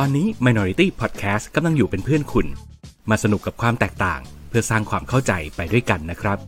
ตอนนี้ Minority Podcast กำลังอยู่เป็นเพื่อนคุณ มาสนุกกับความแตกต่าง เพื่อสร้างความเข้าใจไปด้วยกันนะครับ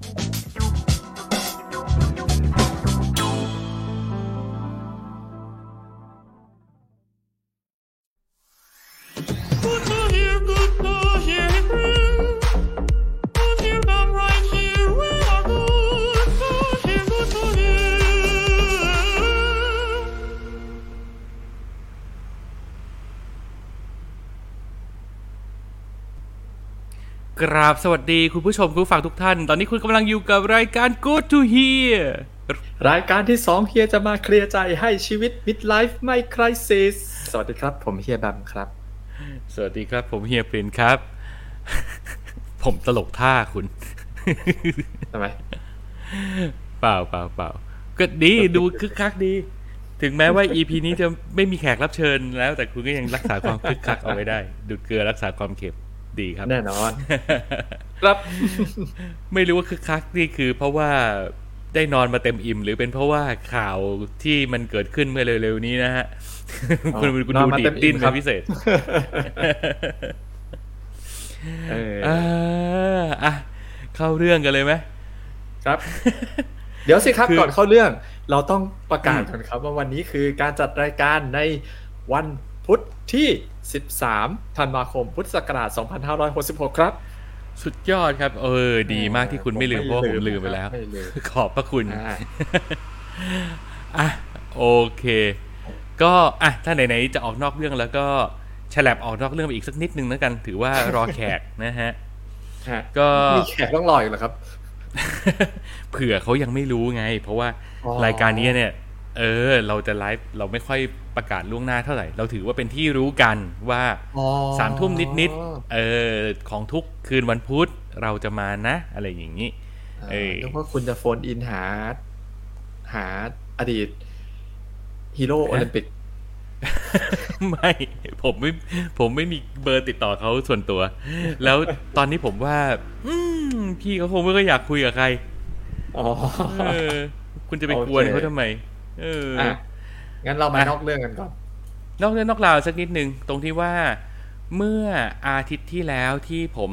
กราบสวัสดีคุณผู้ชมคุณผู้ฟังทุกท่าน ตอนนี้คุณกำลังอยู่กับรายการ Good to Hear รายการที่สองเฮียจะมาเคลียร์ใจให้ชีวิต midlife ไม่คริสิสสวัสดีครับ ผมเฮียแบมครับ สวัสดีครับ ผมเฮียปรินครับ ผมตลกท่าคุณทำไมเปล่าเปล่าเปล่าก็ดีดูคึกคักดี ถึงแม้ว่า EP นี้จะไม่มีแขกรับเชิญแล้ว แต่คุณก็ยังรักษาความคึกคักเอาไว้ได้ ดูดเกลือรักษาความเค็ม ดีครับ แน่นอน ครับ ไม่รู้ว่าคึกคักนี่คือเพราะว่าได้นอนมาเต็มอิ่ม หรือเป็นเพราะว่าข่าวที่มันเกิดขึ้นเมื่อเร็วๆนี้นะฮะอ๋อคุณคุณนอดูนมาดีเต็ดมอิ่ดิ้นมเป็ครันบพิเศษเอออ่าอะเข้าเรื่องกันเลยไหมครับ เดี๋ยวสิครับคือก่อนเข้าเรื่อง เราต้องประกาศก่อนครับ ว่าวันนี้คือการจัดรายการในวันพุธที่ 13ธันวาคม พุทธศักราช 2566 ครับ สุดยอดครับ เออ ดีมากที่คุณไม่ลืมเพราะว่าผมลืมไปแล้วไม่ลืมขอบพระคุณอ่าอะโอเค ก็อะถ้าไหนๆจะออกนอกเรื่องแล้วก็ฉลับออกนอกเรื่องไปอีกสักนิดนึงแล้วกัน ถือว่ารอแขกนะฮะฮะก็มีแขกต้องรออยู่เหรอครับ เผื่อเขายังไม่รู้ไง เพราะว่าอ๋อรายการนี้เนี่ย เออ เราจะไลฟ์เราไม่ค่อยประกาศล่วงหน้าเท่าไหร่ เราถือว่าเป็นที่รู้กันว่าอ๋อสามทุ่มนิดๆเออของทุกคืนวันพุธเราจะมานะ อะไรอย่างนี้เออนึกว่าคุณจะ phone in หา หาอดีตฮีโร่โอลิมปิกไม่ผมไม่ผมไม่มีเบอร์ติดต่อเขาส่วนตัว แล้วตอนนี้ผมว่า อืมพี่เขาคงไม่ก็อยากคุยกับใครอ๋อเออคุณจะไปโอเคกวนเขาทำไม เออออะงั้นเรามาอะนอกเรื่องกันก่อน นอกเรื่องนอกราวสักนิดหนึ่งตรงที่ว่าเมื่ออาทิตย์ที่แล้วที่ผม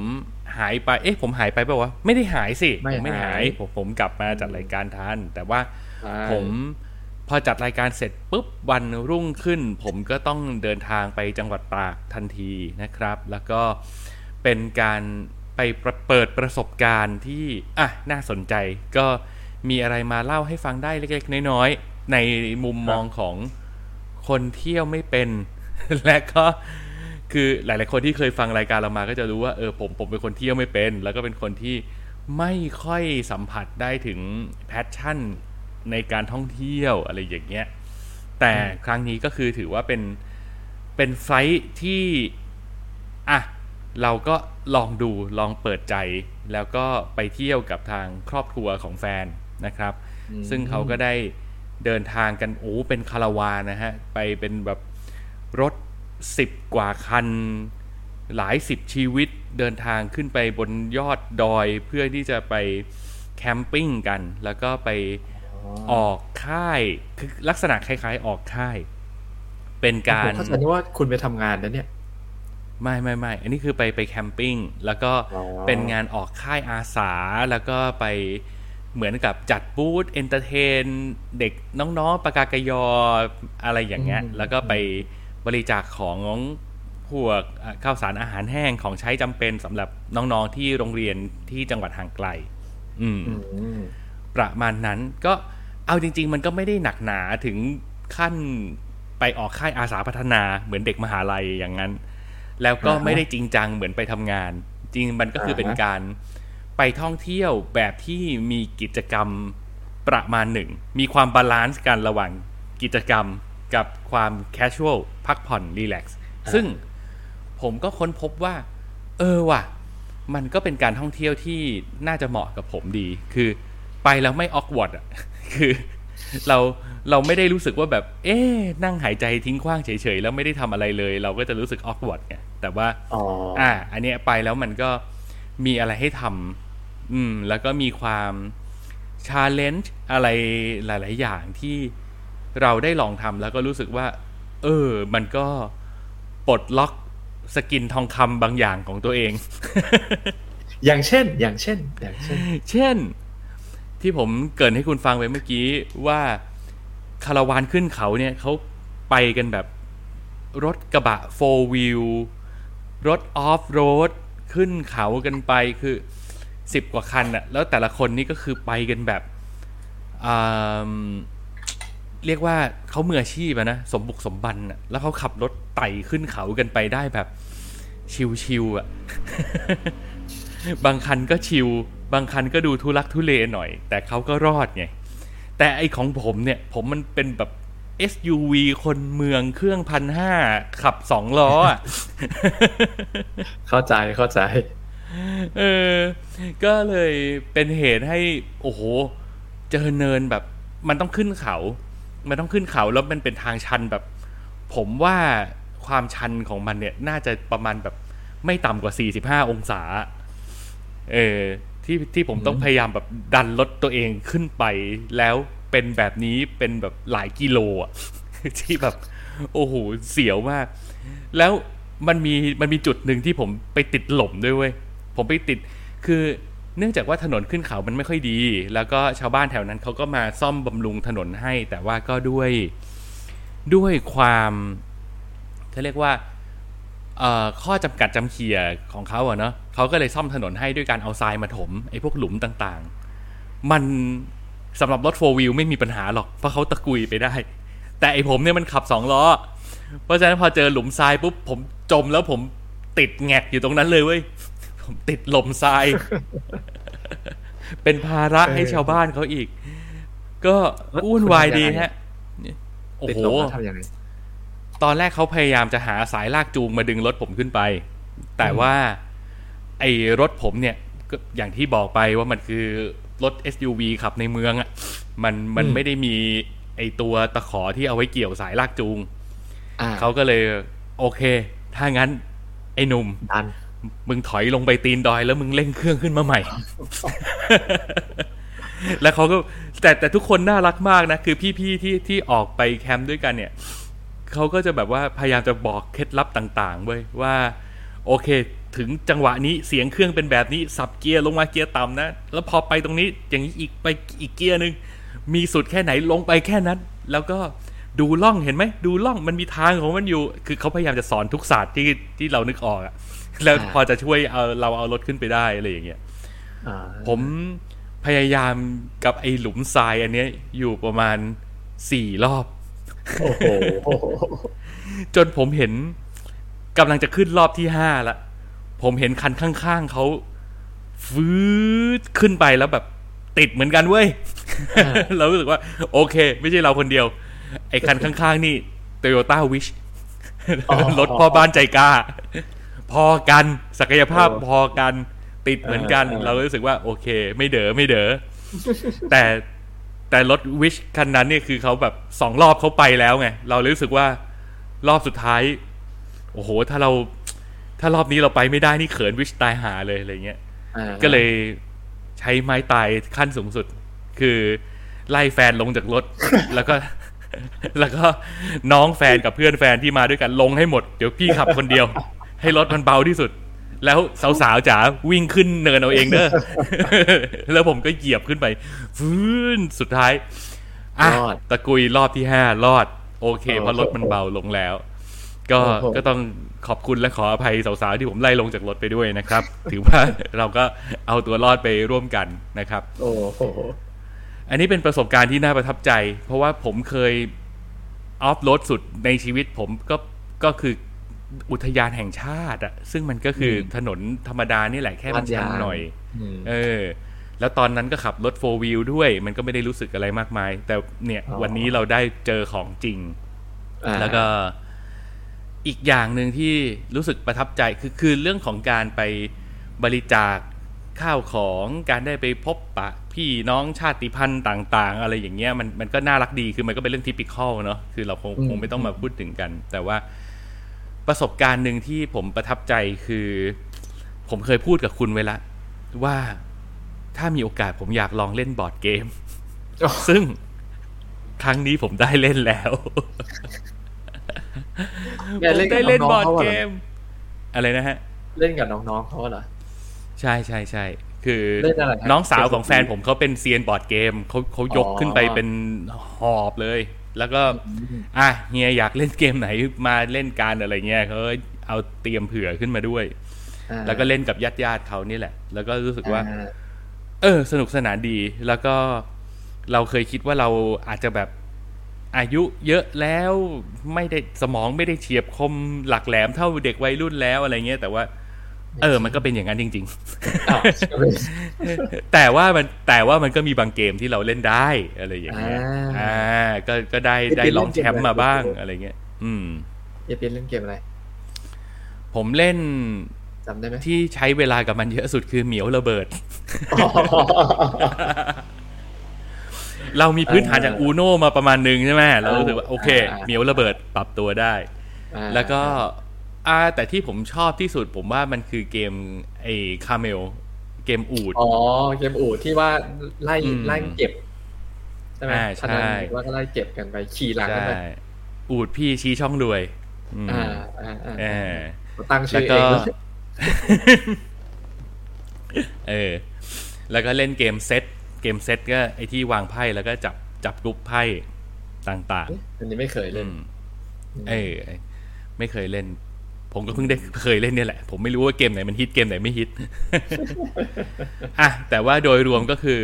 หายไป เอ๊ะ ผมหายไปเปล่าวะ ไม่ได้หายสิไม่ผมไม่หาหายยผมผมกลับมาจัดรายการทัน แต่ว่าใช่ผมพอจัดรายการเสร็จปุ๊บวันรุ่งขึ้น ผมก็ต้องเดินทางไปจังหวัดตากทันทีนะครับ แล้วก็เป็นการไปประเปิดประสบการณ์ที่อะน่าสนใจ ก็มีอะไรมาเล่าให้ฟังได้เล็กๆน้อยๆ ในมุมมองของคนเที่ยวไม่เป็น และก็คือหลาย ๆ คนที่เคยฟังรายการเรามาก็จะรู้ว่าเออผมผมเป็นคนเที่ยวไม่เป็น แล้วก็เป็นคนที่ไม่ค่อยสัมผัสได้ถึงแพชชั่นในการท่องเที่ยวอะไรอย่างเงี้ยแต่ครั้งนี้ก็คือถือว่าเป็นเป็นไฟลท์ที่อะเราก็ลองดูลองเปิดใจ แล้วก็ไปเที่ยวกับทางครอบครัวของแฟนนะครับ ซึ่งเขาก็ได้ เดินทางกันโอ้เป็นคาราวานนะฮะ ไปเป็นแบบรถสิบกว่าคัน หลายสิบชีวิตเดินทางขึ้นไปบนยอดดอยเพื่อที่จะไปแคมปิ้งกัน แล้วก็ไปออกค่ายคือลักษณะคล้ายๆออกค่าย เป็นการผมเข้าใจว่าคุณไปทำงานนะเนี่ยไม่ไม่ไม่ อันนี้คือไปไป camping แล้วก็อ๋อเป็นงานออกค่ายอาสา แล้วก็ไป เหมือนกับจัดบูธ entertain เด็กน้องๆปากากยออะไรอย่างเงี้ย แล้วก็ไปบริจาคของพวกอะข้าวสารอาหารแห้งของใช้จำเป็นสำหรับน้องๆที่โรงเรียนที่จังหวัดห่างไกลอืมอืมประมาณนั้นก็เอาจริง ๆ มันก็ไม่ได้หนักหนาถึงขั้นไปออกค่ายอาสาพัฒนาเหมือนเด็กมหาลัยอย่างนั้น แล้วก็อ่าฮะไม่ได้จริงจังเหมือนไปทำงาน จริงมันก็คือเป็นอ่าฮะการ ไปท่องเที่ยวแบบที่มีกิจกรรมประมาณหนึ่ง มีความ balance กันระหว่างกิจกรรมกับความ casual พักผ่อน relaxซึ่งผมก็ค้นพบว่า เออว่ะ มันก็เป็นการท่องเที่ยวที่น่าจะเหมาะกับผมดี คือไปแล้วไม่ awkward อะ คือเราเราไม่ได้รู้สึกว่าแบบ เอ๊ะนั่งหายใจทิ้งขว้างเฉยๆ แล้วไม่ได้ทำอะไรเลย เราก็จะรู้สึก awkward ไงแต่ว่าอ๋ออ่า อันเนี้ยไปแล้วมันก็มีอะไรให้ทำ อืม แล้วก็มีความ challenge อะไรหลาย ๆ อย่างที่เราได้ลองทำแล้วก็รู้สึกว่า เออ มันก็ปลดล็อกสกินทองคำบางอย่างของตัวเอง อย่างเช่น อย่างเช่น อย่างเช่น เช่น ที่ผมเกรินให้คุณฟังไปเมื่อกี้ว่าคาราวานขึ้นเขาเนี่ยเขาไปกันแบบรถกระบะโฟวิลรถออฟโรดขึ้นเขากันไปคือ สิบกว่าคันอะแล้วแต่ละคนนี่ก็คือไปกันแบบเรียกว่าเขาเมืออาชีพอะนะสมบุกสมบันอะแล้วเขาขับรถไต่ขึ้นเขากันไปได้แบบ ชิวๆอะบางคันก็ชิว บางคันก็ดูทุลักทุเลหน่อย แต่เขาก็รอดไงแต่ไอของผมเนี่ย ผมมันเป็นแบบ SUV คนเมืองเครื่องพันห้าขับสองล้อ เข้าใจเข้าใจ เออ ก็เลยเป็นเหตุให้ โอ้โห เจอเนินแบบ มันต้องขึ้นเขา มันต้องขึ้นเขาแล้วมันเป็นทางชันแบบ ผมว่าความชันของมันเนี่ย น่าจะประมาณแบบ ไม่ต่ำกว่า 45 องศา เออ ที่ที่ผมต้องพยายามแบบดันรถตัวเองขึ้นไป แล้วเป็นแบบนี้เป็นแบบหลายกิโลอะ ที่แบบ โอ้โห เสียวมาก แล้วมันมีมันมีจุดหนึ่งที่ผมไปติดหล่มด้วยเว้ย ผมไปติดคือเนื่องจากว่าถนนขึ้นเขามันไม่ค่อยดี แล้วก็ชาวบ้านแถวนั้นเขาก็มาซ่อมบำรุงถนนให้ แต่ว่าก็ด้วยด้วยความเขาเรียกว่าข้อจำกัดจำเขียของเขาอะเนาะเขาก็เลยซ่อมถนนให้ด้วยการเอาทรายมาถมไอ้พวกหลุมต่างๆ มันสำหรับรถโฟวิลไม่มีปัญหาหรอก เพราะเขาตะกุยไปได้ แต่ไอ้ผมเนี่ยมันขับสองล้อ เพราะฉะนั้นพอเจอหลุมทรายปุ๊บผมจมแล้วผมติดแงกอยู่ตรงนั้นเลยเว้ย ผมติดหลมทราย เป็นภาระให้ชาวบ้านเขาอีก ก็แล้ววุ่นวายดีคุณทำยังไงฮะโอ้ติดโหลมแล้วทำยังไงตอนแรกเขาพยายามจะหาสายลากจูงมาดึงรถผมขึ้นไป แต่ว่า ไอ้รถผมเนี่ยก็อย่างที่บอกไปว่ามันคือรถ SUV ขับในเมืองอะ่ะ มันมันอืมไม่ได้มีไอ้ตัวตะขอที่เอาไว้เกี่ยวสายลากจูงอ่าเขาก็เลย โอเค ถ้างั้น ไอ้หนุ่มดัน มึงถอยลงไปตีนดอย แล้วมึงเร่งเครื่องขึ้นมาใหม่ แล้วเขาก็แต่แต่ทุกคนน่ารักมากนะ คือพี่ๆที่ที่ออกไปแคมป์ด้วยกันเนี่ยเขาก็จะแบบว่าพยายามจะบอกเคล็ดลับต่างๆเว้ยว่า โอเค ถึงจังหวะนี้เสียงเครื่องเป็นแบบนี้ สับเกียร์ลงมาเกียร์ต่ำนะ แล้วพอไปตรงนี้อย่างนี้อีกไปอีกเกียร์หนึ่งมีสุดแค่ไหนลงไปแค่นั้น แล้วก็ดูล่องเห็นไหมดูล่องมันมีทางของมันอยู่ คือเขาพยายามจะสอนทุกศาสตร์ที่ที่เรานึกออกอะ แล้วอ่าพอจะช่วยเอาเราเอารถขึ้นไปได้อะไรอย่างเงี้ยอ่าผมพยายามกับไอ้หลุมทรายอันเนี้ยอยู่ประมาณสี่รอบ โอ้โห จนผมเห็นกำลังจะขึ้นรอบที่ห้าละ ผมเห็นคันข้างๆเขาฟืดขึ้นไปแล้วแบบติดเหมือนกันเว้ยอ่าเรารู้สึกว่า โอเค ไม่ใช่เราคนเดียว ไอ้คันข้างๆนี่ Toyota Wish อ๋อรถพ่อบ้านใจกล้า พอกันศักยภาพเออพอกันติดเหมือนกันเออเออเรารู้สึกว่าโอเค ไม่เด๋อไม่เด๋อแต่แต่รถวิชคันนั้นเนี่ยคือเขาแบบสองรอบเขาไปแล้วไงเราเลยรู้สึกว่ารอบสุดท้าย โอ้โห ถ้าเรา ถ้ารอบนี้เราไปไม่ได้นี่เขินวิชตายหาเลยอะไรเงี้ยอ่าก็เลยใช้ไม้ตายขั้นสูงสุด คือไล่แฟนลงจากรถ แล้วก็ แล้วก็น้องแฟนกับเพื่อนแฟนที่มาด้วยกันลงให้หมด เดี๋ยวพี่ขับคนเดียว ให้รถมันเบาที่สุด แล้วสาวๆจ๋าวิ่งขึ้นเนินเอาเองเด้อแล้วผมก็เหยียบขึ้นไปฟื้นสุดท้ายอะรอดตะกุยรอบที่ห้ารอด โอเคเพราะรถมันเบาลงแล้ว ก็โอ้โหก็ต้องขอบคุณและขออภัยสาวๆที่ผมไล่ลงจากรถไปด้วยนะครับ ถือว่าเราก็เอาตัวรอดไปร่วมกันนะครับ โอ้โหอันนี้เป็นประสบการณ์ที่น่าประทับใจ เพราะว่าผมเคยออฟโรดสุดในชีวิตผมก็ก็คือ อุทยานแห่งชาติอะซึ่งมันก็คืออถนนธรรมดานี่แหละแค่มันชันหน่อยอืมเออ แล้วตอนนั้นก็ขับรถโฟวิลด้วย มันก็ไม่ได้รู้สึกอะไรมากมาย แต่เนี่ยอ๋อวันนี้เราได้เจอของจริงอ่าแล้วก็อีกอย่างหนึ่งที่รู้สึกประทับใจคือคือเรื่องของการไปบริจาคข้าวของการได้ไปพบปะพี่น้องชาติพันธุ์ต่าง ๆ อะไรอย่างเงี้ยมันมันก็น่ารักดีคือมันก็เป็นเรื่องทิปิคอลเนาะคือเราคงอืมคงไม่ต้องมาพูดถึงกัน แต่ว่า ประสบการณ์หนึ่งที่ผมประทับใจคือ ผมเคยพูดกับคุณไว้ละ ว่าถ้ามีโอกาสผมอยากลองเล่นบอร์ดเกมอ๋อซึ่งครั้งนี้ผมได้เล่นแล้วแกผมเล่นกับได้เล่นน้องๆบอร์ดเขาเหรอเกม อะไรนะฮะ เล่นกับน้องๆเขาเหรอใช่ใช่ใช่คือเล่นอะไรฮะน้องสาวของแฟนผมเขาเป็นเซียนบอร์ดเกมเขาเขายกอ๋อขึ้นไปเป็นหอบเลย แล้วก็อะเฮียอยากเล่นเกมไหนมาเล่นการอะไรเงี้ยเขาก็เอาเตรียมเผื่อขึ้นมาด้วยอ่าแล้วก็เล่นกับญาติญาติๆเขานี่แหละ แล้วก็รู้สึกว่าอ่เออ สนุกสนานดี แล้วก็เราเคยคิดว่าเราอาจจะแบบอายุเยอะแล้วไม่ได้สมองไม่ได้เฉียบคมหลักแหลมเท่าเด็กวัยรุ่นแล้วอะไรเงี้ยแต่ว่า เออ มันก็เป็นอย่างนั้นจริงอ้าวๆแต่ว่ามันแต่ว่ามันก็มีบางเกมที่เราเล่นได้อะไรอย่างเงี้ย อ่าอ่าก็ก็ได้เอ๊ะได้เป็นลองเล่นเกมแชมป์อะไรมาบ้างอะไรเงี้ย อืมเยเปียนเล่นเกมอะไร ผมเล่นจำได้ไหมที่ใช้เวลากับมันเยอะสุดคือเหมียวระเบิด เรามีพื้นฐานจากอูโนมาประมาณหนึ่งใช่ไหมเรารู้สึกว่าโอเคเหมียวระเบิดปรับตัวได้อ่าแล้วก็ อ่าแต่ที่ผมชอบที่สุดผมว่ามันคือเกมไอ้คาเมล เกมอูดอ๋อเกมอู่ที่ว่าไล่อืมไล่เก็บใช่ไหมอ่าพนันใช่ว่าก็ไล่เก็บกันไปขี่หลังกันใช่ไปอูดพี่ชี้ช่องรวยอืมอ่าอ่าอ่าเออตั้งแล้ชื่วอเอก็งด้วยเออแล้วก็เล่นเกมเซตเกมเซตก็ไอที่วางไพ่แล้วก็จับจับกรุ๊ปไพ่ต่างอันนี้ไม่เคยๆเล่นอืมเออไม่เคยเล่น ผมก็เพิ่งได้เคยเล่นเนี่ยแหละ ผมไม่รู้ว่าเกมไหนมันฮิตเกมไหนไม่ฮิตอะแต่ว่าโดยรวมก็คือ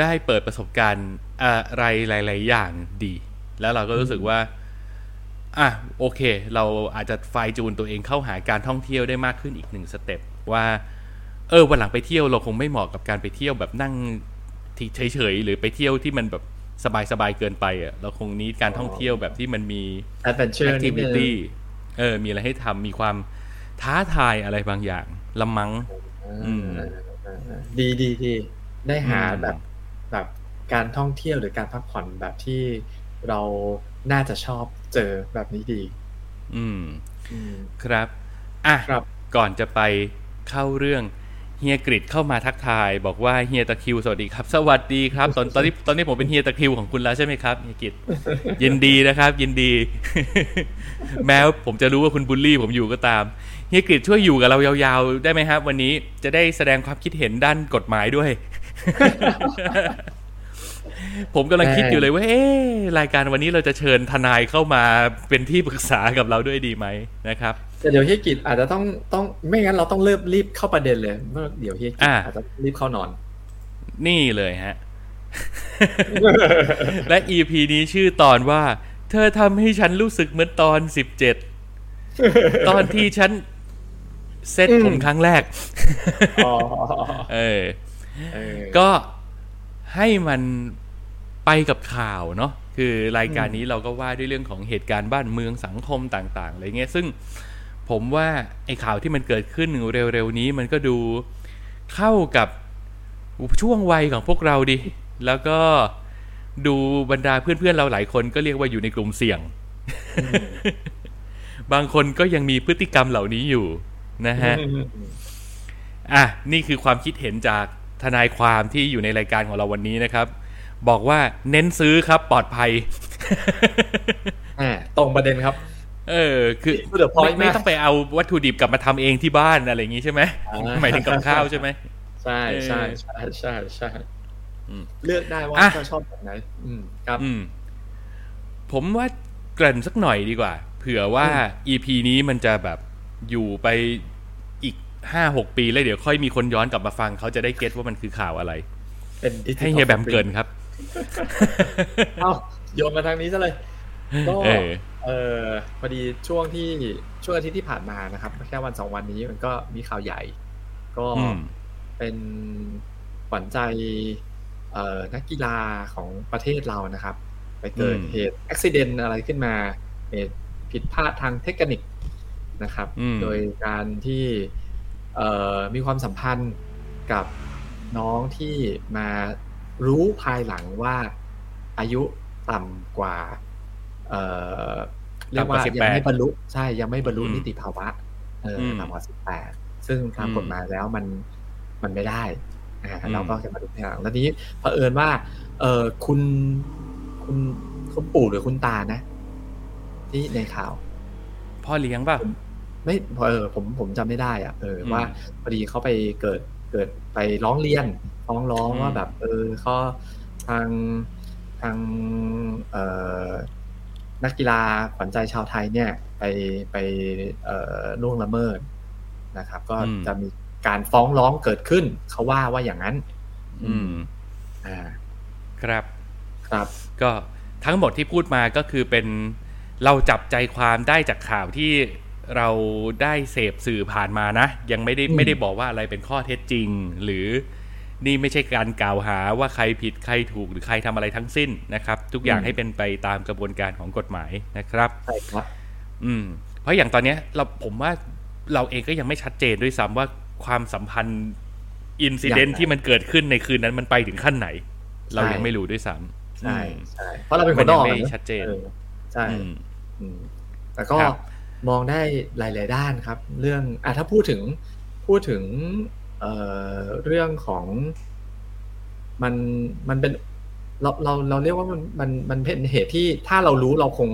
ได้เปิดประสบการณ์อะไรหลาย ๆ อย่างดี แล้วเราก็รู้สึกว่าอะโอเค เราอาจจะไฟล์จูนตัวเองเข้าหาการท่องเที่ยวได้มากขึ้นอีกหนึ่งสเต็ปว่า เออวันหลังไปเที่ยวเราคงไม่เหมาะกับการไปเที่ยวแบบนั่งที่เฉย ๆ หรือไปเที่ยวที่มันแบบสบาย ๆ เกินไปอะเราคงนี้การท่องเที่ยวแบบที่มันมี adventure นิดนึง activity เออ มีอะไรให้ทำมีความท้าทายอะไรบางอย่างละมังอืมอ่าอ่าอ่าดีดีดีได้หาอืมแบบแบบการท่องเที่ยวหรือการพักผ่อนแบบที่เราน่าจะชอบเจอแบบนี้ดี อืมอืมครับ อะครับก่อนจะไปเข้าเรื่อง เฮียกริดเข้ามาทักทาย บอกว่าเฮียตะคิวสวัสดีครับ สวัสดีครับ ตอนตอนนี้ตอนนี้ผมเป็นเฮียตะคิวของคุณแล้วใช่ไหมครับเฮียกริดยินดีนะครับ ยินดี แม้ผมจะรู้ว่าคุณบูลลี่ผมอยู่ก็ตามเฮียกริดช่วยอยู่กับเรายาวๆ ได้ไหมครับ วันนี้จะได้แสดงความคิดเห็นด้านกฎหมายด้วย ผมกำลังคิดอยู่เลยว่าเอ๊รายการวันนี้เราจะเชิญทนายเข้ามาเป็นที่ปรึกษากับเราด้วยดีไหมนะครับ แต่เดี๋ยวเฮียกิจอาจจะต้องต้องไม่งั้นเราต้องเริ่มรีบเข้าประเด็นเลยเมื่อเดี๋ยวเฮียกิจอ่าอาจจะรีบเข้านอน นี่เลยฮะ และ EP นี้ชื่อตอนว่า เธอทำให้ฉันรู้สึกเหมือนตอนสิบเจ็ดตอนที่ฉันเซ็ตผมครั้งแรกอ๋อเออเออก็ให้มันไปกับข่าวเนาะคือรายการนี้เราก็ว่าด้วยเรื่องของเหตุการณ์บ้านเมืองสังคมต่าง ๆอะไรเงี้ยซึ่ง ผมว่าไอ้ข่าวที่มันเกิดขึ้นเร็วๆนี้มันก็ดูเข้ากับช่วงวัยของพวกเราดิ แล้วก็ดูบรรดาเพื่อนๆเราหลายคนก็เรียกว่าอยู่ในกลุ่มเสี่ยง บางคนก็ยังมีพฤติกรรมเหล่านี้อยู่นะฮะ อะ นี่คือความคิดเห็นจากทนายความที่อยู่ในรายการของเราวันนี้นะครับ บอกว่าเน้นซื้อครับปลอดภัยอ่าตรงประเด็นครับ เออ คือ To the point ไม่ไม่มากต้องไปเอาวัตถุดิบกลับมาทำเองที่บ้านอะไรอย่างงี้ใช่ไหมอ่าหมายถึงกับข้าวใช่ไหมใช่ใช่ใช่ใช่ใช่อืมเลือกได้ว่าอะจะชอบแบบไหนอืมครับอืมผมว่าเกริ่นสักหน่อยดีกว่า เผื่อว่า EP นี้มันจะแบบอยู่ไปอีกห้าหกปีแล้วเดี๋ยวค่อยมีคนย้อนกลับมาฟังเขาจะได้เก็ตว่ามันคือข่าวอะไรเป็น digital ให้เฮียแบมเกรินครับ เอ้าโยนมาทางนี้ซะเลยก็ เออเออพอดีช่วงที่ช่วงอาทิตย์ที่ผ่านมานะครับแค่วันสองวันนี้มันก็มีข่าวใหญ่ ก็อืม เป็นขวัญใจเอ่อนักกีฬาของประเทศเรานะครับ ไปเกิดอืมเหตุอุบิเหตุอะไรขึ้นมาเหตุผิดพลาดทางเทคนิคนะครับ อืม โดยการที่เอ่อมีความสัมพันธ์กับน้องที่มารู้ภายหลังว่าอายุต่ำกว่าเอ่อ เรียกว่าต่ำกว่ายังไม่18บรรลุใช่ยังไม่บรรลุอืมนิติภาวะเอออมต่ำกว่าสิบแปดซึ่งตามอืมกฎหมายแล้วมันมันไม่ได้อ่าอืมเราก็จะมาดูทีหลังแล้วนี้เผอิญว่า เออคุณคุณคุณปู่หรือคุณตานะ ที่ในข่าวพ่อเลี้ยงป่ะไม่เออผมผมจำไม่ได้อะเอออมว่าพอดีเขาไปเกิดเกิดไปร้องเรียนฟ้องร้องอืมว่าแบบ เออเขาทางทางเอ่อ นักกีฬาขวัญใจชาวไทยเนี่ยไปไปเอ่อล่วงละเมิดนะครับ ก็จะมีการฟ้องร้องเกิดขึ้น เขาว่าว่าอย่างนั้น อืมอ่าครับครับ ก็ทั้งหมดที่พูดมาก็คือเป็นเราจับใจความได้จากข่าวที่เราได้เสพสื่อผ่านมานะ ยังไม่ได้อืมไม่ได้บอกว่าอะไรเป็นข้อเท็จจริง หรือ นี่ไม่ใช่การกล่าวหาว่าใครผิดใครถูกหรือใครทำอะไรทั้งสิ้นนะครับ ทุกอย่างให้เป็นไปตามกระบวนการของกฎหมายนะครับใช่ครับ อืม เพราะอย่างตอนเนี้ยเราผมว่าเราเองก็ยังไม่ชัดเจนด้วยซ้ำว่าความสัมพันธ์อินซิเดนอย่างไรที่มันเกิดขึ้นในคืนนั้นมันไปถึงขั้นไหน เรายังใช่ไม่รู้ด้วยซ้ำใช่อืมใช่เพราะเราเป็นคนนอกมันยังไม่อะชัดเจนออใช่อืมอืมแต่ก็ครับมองได้หลาย ๆ ด้านครับ เรื่องอะถ้าพูดถึงพูดถึง เอ่อเรื่องของมันมันเป็นเราเราเราเรียกว่ามันมันมันเป็นเหตุที่ถ้าเรารู้เราคง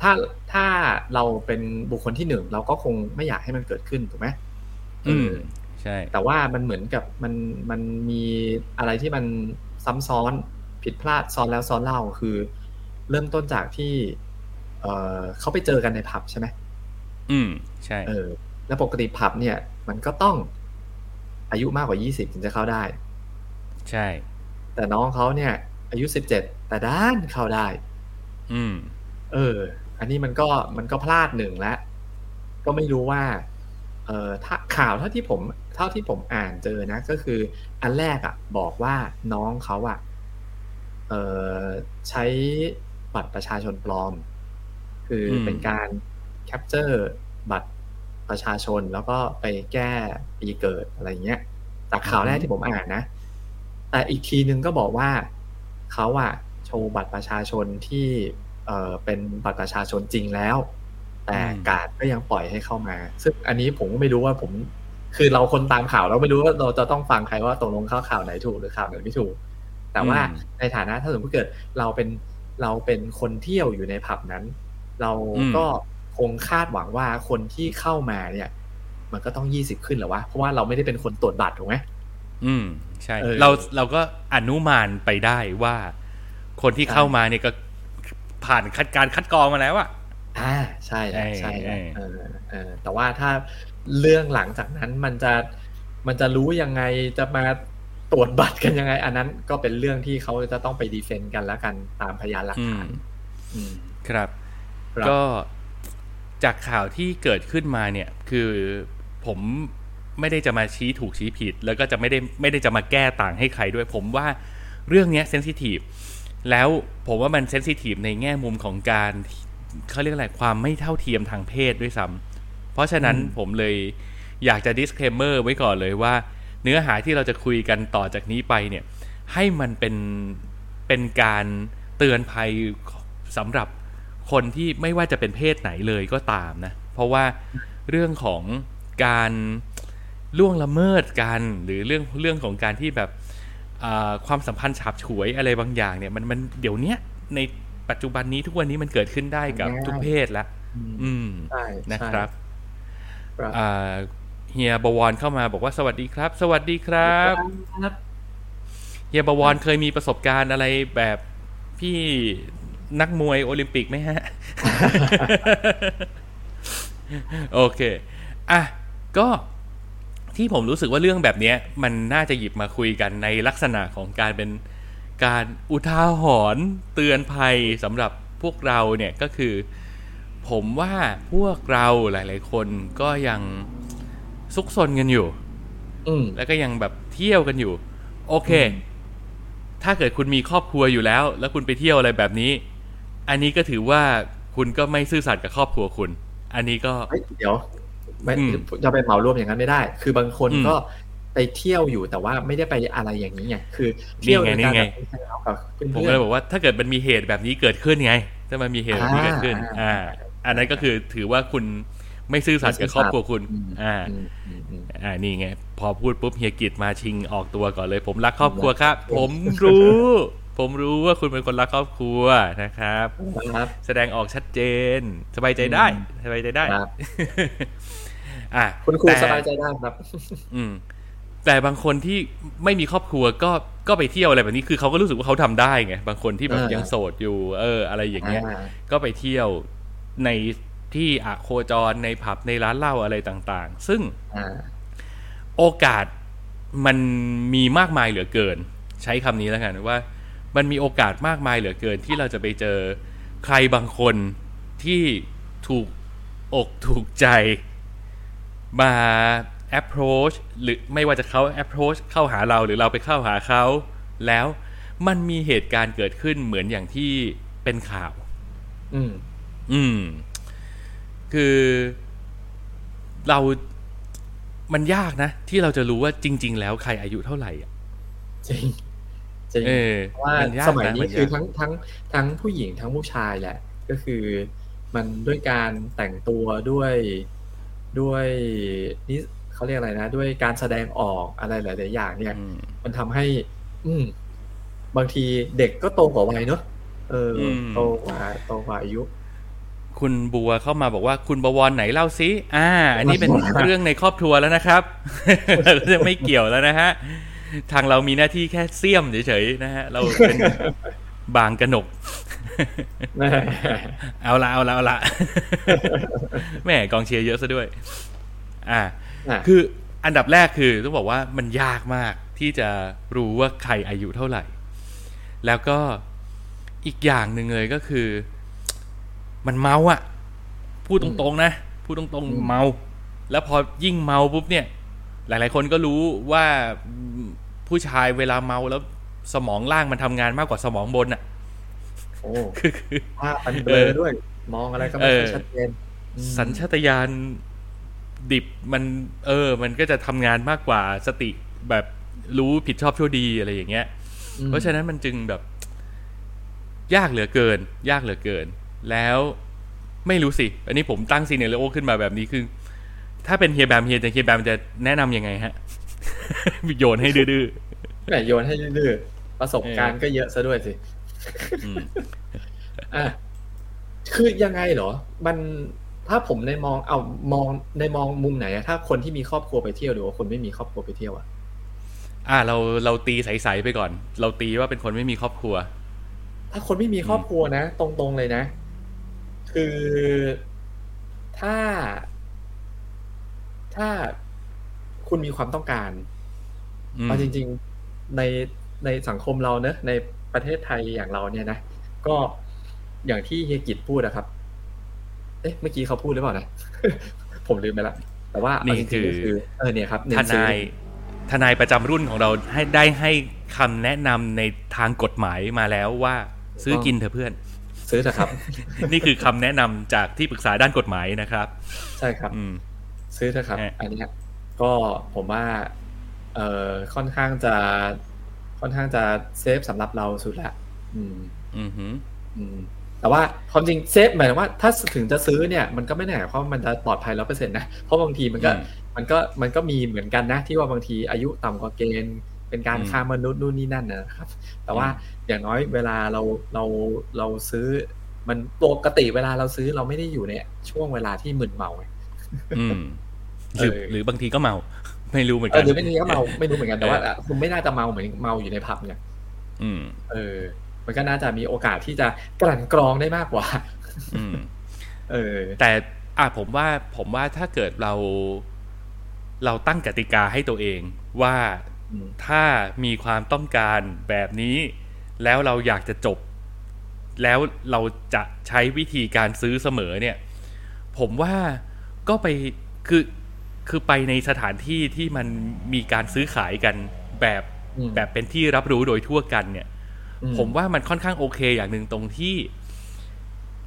ถ้าถ้าเราเป็นบุคคลที่หนึ่งเราก็คงไม่อยากให้มันเกิดขึ้นถูกไหมอืมเออใช่ แต่ว่ามันเหมือนกับมันมันมีอะไรที่มันซ้ำซ้อนผิดพลาดซ้อนแล้วซ้อนเล่าคือ เริ่มต้นจากที่ เออเขาไปเจอกันในผับใช่ไหมอืม ใช่ เออ แล้วปกติผับเนี่ย มันก็ต้อง อายุมากกว่ายี่สิบถึงจะเข้าได้ ใช่ แต่น้องเขาเนี่ย อายุสิบเจ็ดแต่ด้านเข้าได้ อืม เออ อันนี้มันก็มันก็พลาดหนึ่งแล้วก็ไม่รู้ว่า เอ่อถ้าข่าวเท่าที่ผม เท่าที่ผมอ่านเจอนะ ก็คือ อันแรกอะ บอกว่าน้องเขาอะ เอ่อใช้บัตรประชาชนปลอม คืออืมเป็นการ capture บัตร ประชาชนแล้วก็ไปแก้ปีเกิดอะไรเงี้ย จากข่าวแรกที่ผมอ่านนะ แต่อีกทีนึงก็บอกว่าเขาอะโชว์บัตรประชาชนที่เออเป็นบัตรประชาชนจริงแล้ว แต่การดก็ยังปล่อยให้เข้ามา ซึ่งอันนี้ผมก็ไม่รู้ว่าผม คือเราคนตามข่าวเราไม่รู้ว่าเราจะต้องฟังใครว่าตกลงข้าข่าวไหนถูกหรือข่าวไหนไม่ถูก แต่ว่าในฐานะถ้าสมมติเกิดเราเป็นเราเป็นคนเที่ยวอยู่ในผับนั้น เราก็ คงคาดหวังว่าคนที่เข้ามาเนี่ย มันก็ต้องยี่สิบขึ้นเหรอวะ เพราะว่าเราไม่ได้เป็นคนตรวจบัตรถูกไหมอืม ใช่เออเราเราก็อนุมานไปได้ว่า คนที่ใช่เข้ามาเนี่ยก็ผ่านคัดการคัดกรองมาแล้วอะอ่าใช่แล้วใช่แล้วเอเอออเออแต่ว่าถ้าเรื่องหลังจากนั้นมันจะมันจะรู้ยังไงจะมาตรวจบัตรกันยังไง อันนั้นก็เป็นเรื่องที่เขาจะต้องไปดีเฟนต์กันแล้วกันตามพยานหลักอืฐามนอืมครับครับ ก็ จากข่าวที่เกิดขึ้นมาเนี่ยคือผมไม่ได้จะมาชี้ถูกชี้ผิด แล้วก็จะไม่ได้ไม่ได้จะมาแก้ต่างให้ใครด้วย ผมว่าเรื่องเนี้ยเซนซิทีฟแล้วผมว่ามันเซนซิทีฟในแง่มุมของการเขาเรียกอะไรความไม่เท่าเทียมทางเพศด้วยซ้ำเพราะฉะนั้นอืมผมเลยอยากจะ disclaimer ไว้ก่อนเลยว่า เนื้อหาที่เราจะคุยกันต่อจากนี้ไปเนี่ยให้มันเป็นเป็นการเตือนภัยสำหรับ คนที่ไม่ว่าจะเป็นเพศไหนเลยก็ตามนะ เพราะว่าเรื่องของการล่วงละเมิดกัน หรือเรื่องเรื่องของการที่แบบอ่าความสัมพันธ์ฉาบฉวยอะไรบางอย่างเนี่ยมันมันเดี๋ยวเนี้ยในปัจจุบันนี้ทุกวันนี้มันเกิดขึ้นได้กับทุกเพศแล้วอืมอืมใช่นะครับครับอ่าเฮียบวรเข้ามาบอกว่าสวัสดีครับ สวัสดีครับครับเฮียบวรเคยมีประสบการณ์อะไรแบบพี่ นักมวยโอลิมปิกไหมฮะ โอเค อะ ก็ที่ผมรู้สึกว่าเรื่องแบบเนี้ยมันน่าจะหยิบมาคุยกันในลักษณะของการเป็นการอุทาหรณ์เตือนภัยสำหรับพวกเราเนี่ยก็คือ ผมว่าพวกเราหลาย ๆ คนก็ยังซุกซนกันอยู่อืมแล้วก็ยังแบบเที่ยวกันอยู่ โอเคอืมถ้าเกิดคุณมีครอบครัวอยู่แล้ว แล้วคุณไปเที่ยวอะไรแบบนี้ อันนี้ก็ถือว่าคุณก็ไม่ซื่อสัตย์กับครอบครัวคุณ อันนี้ก็เฮ้ยเดี๋ยวไม่อืมจะไปเหมารวมอย่างนั้นไม่ได้ คือบางคนอืมก็ไปเที่ยวอยู่แต่ว่าไม่ได้ไปอะไรอย่างนี้ไงคือเที่ยวนี่ไงในการนี่ไงแบบไปเอากับเพื่อนผมๆก็เลยบอกว่าถ้าเกิดมันมีเหตุแบบนี้เกิดขึ้นไง ถ้ามันมีเหตุแบบนี้เกิดขึ้น อ่าอ่าอันนั้นก็คือถือว่าคุณไม่ซื่อสัตย์กับครอบครัวคุณอืมอ่าอืมอืมอืมอ่า นี่ไง พอพูดปุ๊บเฮียกิจมาชิงออกตัวก่อนเลย ผมรักครอบครัวครับ ผมรู้ ผมรู้ว่าคุณเป็นคนรักครอบครัวนะครับครับ แสดงออกชัดเจน สบายใจได้ สบายใจได้ครับอะคุณครูแต่สบายใจได้ครับ อืม แต่บางคนที่ไม่มีครอบครัวก็ก็ไปเที่ยวอะไรแบบนี้คือเขาก็รู้สึกว่าเขาทำได้ไงบางคนที่แบบอ่ายัยังโสดอยู่ เออ อะไรอย่างเงี้ยอ่าก็ไปเที่ยวในที่อะโคจรในผับในร้านเหล้าอะไรต่าง ๆ ซึ่งอ่าโอกาสมันมีมากมายเหลือเกิน ใช้คำนี้แล้วกันว่า มันมีโอกาสมากมายเหลือเกินที่เราจะไปเจอใครบางคนที่ถูกอกถูกใจ มา approach หรือไม่ว่าจะเขา approach เข้าหาเราหรือเราไปเข้าหาเขา แล้วมันมีเหตุการณ์เกิดขึ้นเหมือนอย่างที่เป็นข่าว อืม อืม คือเรา มันยากนะ ที่เราจะรู้ว่าจริง ๆ แล้วใครอายุเท่าไหร่อะ จริง จริงเออเพราะว่ามันยากสมัยนะนี้มันยากคือทั้งทั้งทั้งผู้หญิงทั้งผู้ชายแหละ ก็คือมันด้วยการแต่งตัวด้วยด้วยนี่เขาเรียกอะไรนะ ด้วยการแสดงออกอะไรหลาย ๆ อย่าง เนี่ยอืมมันทำให้ อืมบางทีเด็กก็โตกว่าวัยเนอะเอออมโตกว่าโตกว่าอายุคุณบัวเข้ามาบอกว่าคุณบวรไหนเล่าซิ อ่า อันนี้เป็นเรื่องในครอบครัวแล้วนะครับ ไม่เกี่ยวแล้วนะฮะ ทางเรามีหน้าที่แค่เสี่ยมเฉยๆนะฮะ เราเป็นบางกระหนกแม่เอาละเอาละเอาละแหม่กองเชียร์เยอะซะด้วย อ่าอะคืออันดับแรกคือต้องบอกว่ามันยากมากที่จะรู้ว่าใครอายุเท่าไหร่ แล้วก็อีกอย่างหนึ่งเลยก็คือ มันเมาอะพูดตรงๆนะ พูดตรงอืมๆเมา แล้วพอยิ่งเมาปุ๊บเนี่ย หลาย ๆ คนก็รู้ว่า ผู้ชายเวลาเมาแล้วสมองล่างมันทำงานมากกว่าสมองบนอะโอ้คือคือภาพมันเบลเอออด้วย มองอะไรก็ไม่เอค่ออยชัดเจนอืมสัญชาตญาณดิบมัน เออ มันก็จะทำงานมากกว่าสติแบบรู้ผิดชอบชั่วดีอะไรอย่างเงี้ยอืมเพราะฉะนั้นมันจึงแบบ ยากเหลือเกิน ยากเหลือเกิน แล้วไม่รู้สิ อันนี้ผมตั้งซีเนเรโอขึ้นมาแบบนี้คือ ถ้าเป็นเฮียแบมเฮียจะเฮียแบมจะแนะนำยังไงฮะ โยนให้ดื้อแหมโยนให้ดื้อๆประสบการณ์ก็เยอะซะด้วยสิๆอืมอะคือยังไงเหรอ มันถ้าผมในมองเอามองในมองมุมไหนอะถ้าคนที่มีครอบครัวไปเที่ยวหรือว่าคนไม่มีครอบครัวไปเที่ยวอะอ่า เราเราตีใสๆไปก่อน เราตีว่าเป็นคนไม่มีครอบครัว ถ้าคนไม่มีครอบครัวนะ ตรงๆเลยนะ คือถ้า ถ้า คุณมีความต้องการอืมเอาจริง ๆ ในในสังคมเราเนอะในประเทศไทยอย่างเราเนี่ยนะ ก็อย่างที่เฮียกิจพูดนะครับ เอ๊ะ เมื่อกี้เขาพูดหรือเปล่านะ ผมลืมไปละ แต่ว่าเอาจริงๆก็คือ เออเนี่ยครับเน้ทนซื้อนายทนายประจำรุ่นของเราให้ได้ให้คำแนะนำในทางกฎหมายมาแล้วว่า ซื้อกินเถอะเพื่อน ซื้อเถอะครับ นี่คือคำแนะนำจากที่ปรึกษาด้านกฎหมายนะครับ ใช่ครับอืมซื้อเถอะครับฮะอันเนี้ย ก็ผมว่า เอ่อค่อนข้างจะค่อนข้างจะเซฟสำหรับเราสุดละ อืม อือหืออืมแต่ว่าความจริงเซฟหมายถึงว่าถ้าถึงจะซื้อเนี่ยมันก็ไม่ได้หมายความว่ามันจะปลอดภัยร้อเปอร์เซ็นต์นะ เพราะบางทีมันก็อืมมันก็มันก็มีเหมือนกันนะ ที่ว่าบางทีอายุต่ำกว่าเกณฑ์เป็นการอืมฆ่ามนุษย์นู่นนี่นั่นนะครับ แต่ว่าอืมอย่างน้อยเวลาเราเราเราซื้อ มันปกติเวลาเราซื้อเราไม่ได้อยู่ในช่วงเวลาที่มึนเมาไงอืม หรือเออหรือบางทีก็เมา ไม่รู้เหมือนเอกัอนหรือไม่นี้ก็เมาไม่รู้เหมือนกันแต่ว่าเอออะคุณไม่น่าจะเมาเหมือนเมาอยู่ในผับไงอืม เออ มันก็น่าจะมีโอกาสที่จะกลั่นกรองได้มากกว่า อืม เออ แต่อะผมว่าผมว่าถ้าเกิดเรา เราตั้งกติกาให้ตัวเองว่าอืมถ้ามีความต้องการแบบนี้ แล้วเราอยากจะจบ แล้วเราจะใช้วิธีการซื้อเสมอเนี่ย ผมว่าก็ไปคือ คือไปในสถานที่ที่มันมีการซื้อขายกันแบบอืมแบบเป็นที่รับรู้โดยทั่วกันเนี่ยอืผมว่ามันค่อนข้างโอเคอย่างหนึ่งตรงที่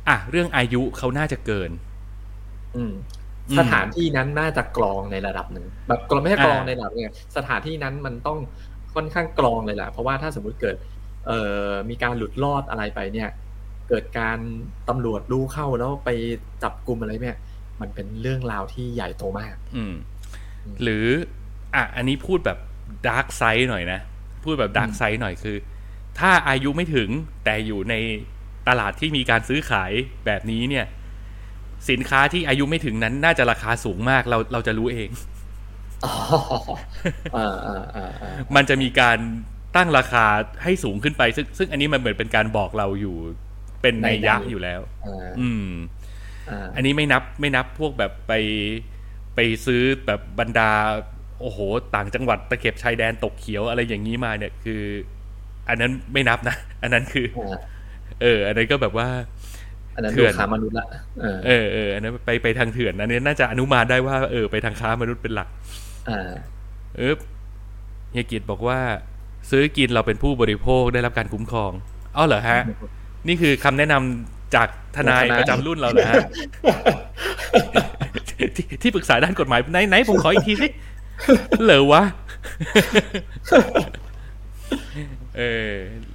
อะเรื่องอายุเขาน่าจะเกินอืมอืมสถานที่นั้นน่าจะกรองในระดับหนึ่งแบบกรองไม่ใช่กรองอ่าในระดับเนี่ยสถานที่นั้นมันต้องค่อนข้างกรองเลยแหละเพราะว่าถ้าสมมุติเกิด เอ่อมีการหลุดรอดอะไรไปเนี่ย เกิดการตำรวจรู้เข้าแล้วไปจับกลุ่มอะไรเนี่ย มันเป็นเรื่องราวที่ใหญ่โตมากอืมอืม หรือ อะ อันนี้พูดแบบ dark side หน่อยนะ พูดแบบ dark side หน่อยคือ ถ้าอายุไม่ถึงแต่อยู่ในตลาดที่มีการซื้อขายแบบนี้เนี่ย สินค้าที่อายุไม่ถึงนั้นน่าจะราคาสูงมากเราเราจะรู้เองอ๋ออ่าอ่าอ่าอ่ามันจะมีการตั้งราคาให้สูงขึ้นไป ซึ่งซึ่งอันนี้มันเหมือนเป็นการบอกเราอยู่เป็นในยยะอยู่แล้วอ่าอืม อ่าอันนี้ไม่นับไม่นับพวกแบบไปไปซื้อแบบบรรดา โอ้โห ต่างจังหวัดตะเข็บชายแดนตกเขียวอะไรอย่างนี้มาเนี่ยคือ อันนั้นไม่นับนะ อันนั้นคืออ่าเออ อันนั้นก็แบบว่าอันนั้นเถื่ดูอนขามนุษย์ละเออเออเอออันนั้นไปไปทางเถื่อนอันนี้น่าจะอนุมานได้ว่าเออไปทางค้ามนุษย์เป็นหลักอ่าเออเฮียกิจบอกว่า ซื้อกินเราเป็นผู้บริโภคได้รับการคุ้มครองอ้าวเหรอฮะ นี่คือคำแนะนำ จากทนายทนายประจำรุ่นเราเหรอฮะที่ที่ปรึกษาด้านกฎหมายไหนไหนผมขออีกทีสิเหรอวะเออ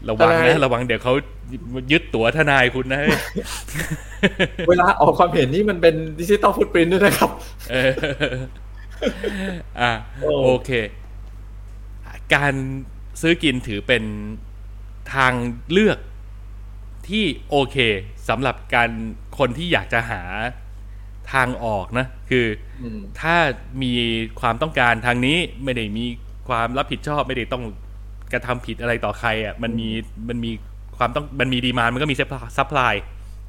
ระวังทนานะยระวังเดี๋ยวเขายึดตั๋วทนายคุณนะเฮ้ยเวลาออกความเห็นนี่มันเป็นดิจิตอลฟุตปรินท์ด้วยนะครับเอออะโอ้โอเค การซื้อกินถือเป็นทางเลือก ที่โอเคสำหรับการคนที่อยากจะหาทางออกนะ คืออืมถ้ามีความต้องการทางนี้ไม่ได้มีความรับผิดชอบไม่ได้ต้องกระทำผิดอะไรต่อใครอะมันมีมันมีความต้องมันมี demand มันก็มี supply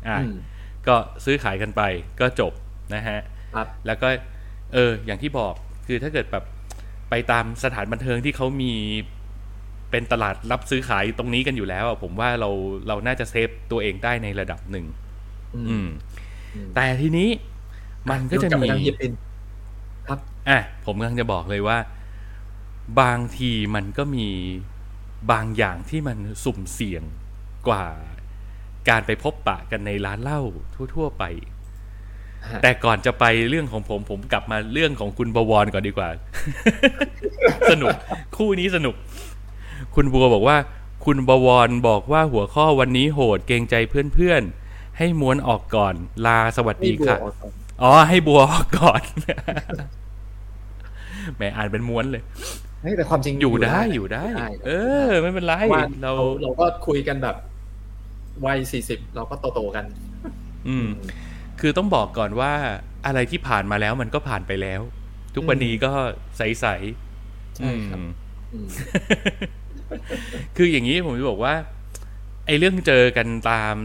อ่าอืมก็ซื้อขายกันไปก็จบนะฮะครับแล้วก็เอออย่างที่บอกคือถ้าเกิดแบบไปตามสถานบันเทิงที่เขามี เป็นตลาดรับซื้อขายตรงนี้กันอยู่แล้วอะผมว่าเราเราน่าจะเซฟตัวเองได้ในระดับหนึ่งอืมอืมอืมแต่ทีนี้มันก็จะย้อนลับมีไปทางญี่ปุ่นครับอะผมกำลังจะบอกเลยว่า บางทีมันก็มีบางอย่างที่มันสุ่มเสี่ยงกว่าการไปพบปะกันในร้านเหล้าทั่ว ๆ ไปฮะแต่ก่อนจะไปเรื่องของผมผมกลับมาเรื่องของคุณบวรก่อนดีกว่า สนุกคู่นี้สนุก คุณบัวบอกว่า คุณบวรบอกว่าหัวข้อวันนี้โหดเกรงใจเพื่อนๆ ให้ม้วนออกก่อน ลาสวัสดีค่ะนี่บวกออกก่อนอ๋อ ให้บัวออกก่อนแหมอ่านเป็นม้วนเลยเฮ้ยแต่ความจริงอยู่ได้อยู่ได้ เออ ไม่เป็นไรว่าเราเราเราก็คุยกันแบบวัยสี่สิบเราก็โตๆกัน อืม คือต้องบอกก่อนว่าอะไรที่ผ่านมาแล้วมันก็ผ่านไปแล้ว ทุกวันนี้ก็ใสๆใช่อืครับมอืม คืออย่างนี้ผมจะบอกว่า ไอ้เรื่องเจอกันตาม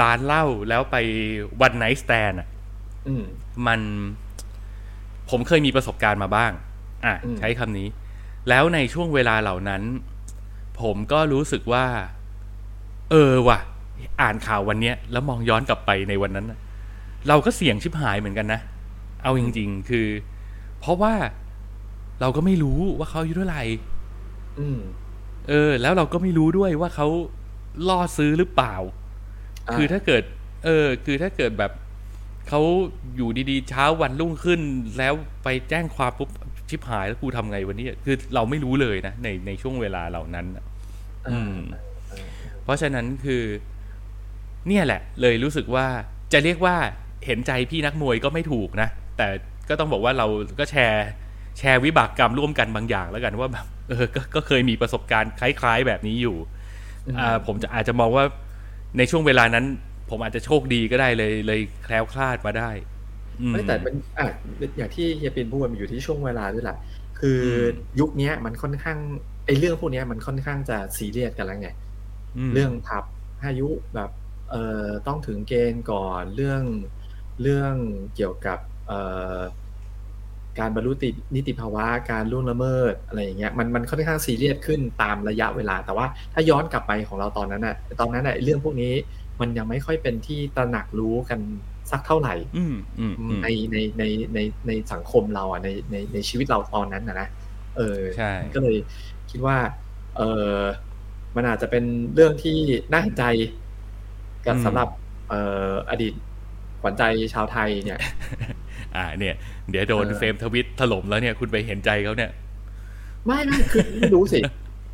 ร้านเหล้าแล้วไปวันไนท์สแตนอะอืมมันผมเคยมีประสบการณ์มาบ้าง อะอืมใช้คำนี้ แล้วในช่วงเวลาเหล่านั้น ผมก็รู้สึกว่า เออว่ะ อ่านข่าววันเนี้ยแล้วมองย้อนกลับไปในวันนั้นน่ะเราก็เสี่ยงชิบหายเหมือนกันนะ เอาจริง ๆ คือ เพราะว่าเราก็ไม่รู้ว่าเขาอายุเท่าไหร่อืม เออ แล้วเราก็ไม่รู้ด้วยว่าเขาล่อซื้อหรือเปล่าอ่า คือถ้าเกิด เออ คือถ้าเกิดแบบเขาอยู่ดีๆ เช้าวันรุ่งขึ้น แล้วไปแจ้งความปุ๊บชิบหายแล้วกูทำไงวันนี้คือเราไม่รู้เลยนะ ในในช่วงเวลาเหล่านั้นน่ะอืม เพราะฉะนั้นคือ เนี่ยแหละ เลยรู้สึกว่าจะเรียกว่าเห็นใจพี่นักมวยก็ไม่ถูกนะ แต่ก็ต้องบอกว่าเราก็แชร์ แชร์วิบากกรรมร่วมกันบางอย่างแล้วกันว่าแบบเออก็ก็เคยมีประสบการณ์คล้ายๆแบบนี้อยู่อ่าผมจะอาจจะมองว่าในช่วงเวลานั้น ผมอาจจะโชคดีก็ได้เลยเลยแคล้วคลาดมาได้อืมไม่แต่เป็นอะอย่างที่เฮียปินพูดมันอยู่ที่ช่วงเวลาด้วยแหละคืออมยุคเนี้ยมันค่อนข้างไอ้เรื่องพวกเนี้ยมันค่อนข้างจะซีเรียสกันแล้วไงมเรื่องผับอายุแบบเอ่อต้องถึงเกณฑ์ก่อนเรื่องเรื่องเกี่ยวกับเอ่อ การบรรลุตินิติภาวะการล่วงละเมิดอะไรอย่างเงี้ยมันมันค่อนข้างซีเรียสขึ้นตามระยะเวลา แต่ว่าถ้าย้อนกลับไปของเราตอนนั้นน่ะตอนนั้นน่ะไอ้เรื่องพวกนี้มันยังไม่ค่อยเป็นที่ตระหนักรู้กันสักเท่าไหร่อืมอืมอืมในในในในในสังคมเราอะในในในชีวิตเราตอนนั้นนะนะเออใช่ก็เลยคิดว่า เออมันอาจจะเป็นเรื่องที่น่าเห็นใจกับอืมสำหรับเอ่ออดีตขวัญใจชาวไทยเนี่ย อ่าเนี่ย เดี๋ยวโดนเออเฟรมทวิตถล่มแล้วเนี่ยคุณไปเห็นใจเขาเนี่ย ไม่ไม่คือไม่รู้สิ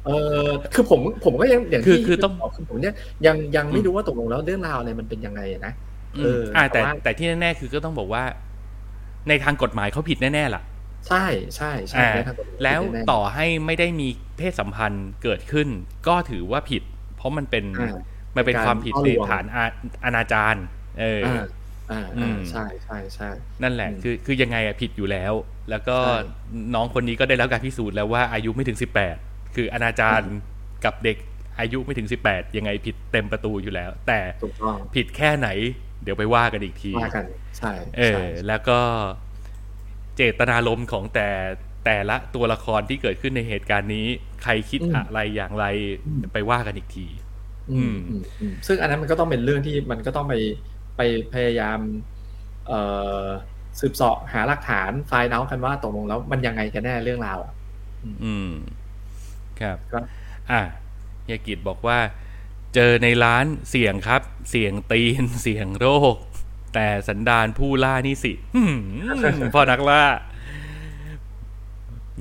เออคือผมผมก็ยังอย่างคือที่คือต้องบกคือผมเนี่ยยังยังไม่รู้ว่าตกลงแล้วเรื่องราวอะไรมันเป็นยังไงอะนะอืเอมออ่าแต่แต่ว่าแต่ที่แน่ๆคือก็ต้องบอกว่า ในทางกฎหมายเขาผิดแน่ๆล่ะ ใช่ใช่ใช่อ่าในทางกฎหมายแล้วน่ๆต่อให้ไม่ได้มีเพศสัมพันธ์เกิดขึ้น ก็ถือว่าผิด เพราะมันเป็นอ่ามันเป็นการความผิดล่อในลวงฐานอาอนาจารเออ ออ่าอ่าอือ่ามใช่ใช่ใช่นั่นแหละอืมคือคือยังไงอะผิดอยู่แล้ว แล้วก็ใช่น้องคนนี้ก็ได้รับการพิสูจน์แล้วว่าอายุไม่ถึงสิบแปดคืออนาจารกับเด็กอายุไม่ถึงสิบแปดยังไงผิดเต็มประตูอยู่แล้ว แต่ถูกต้องผิดแค่ไหน เดี๋ยวไปว่ากันอีกทีว่ากันใช่เอใช่อแล้วก็เจตนารมณ์ของแต่แต่ละตัวละครที่เกิดขึ้นในเหตุการณ์นี้ ใครคิดอะไรอย่างไรไปว่ากันอีกที อืมอืมอืมซึ่งอันนั้นมันก็ต้องเป็นเรื่องที่มันก็ต้องไป ไปพยายามเอ่อสืบเสาะหาหลักฐานไฟล์เอากันว่าตกลงแล้วมันยังไงกันแน่เรื่องราวอะอืมครับครับอะเฮียกิจบอกว่า เจอในร้านเสี่ยงครับ เสี่ยงตีนเสี่ยงโรค แต่สันดานผู้ล่านี่สิหืมพ่อนักล่า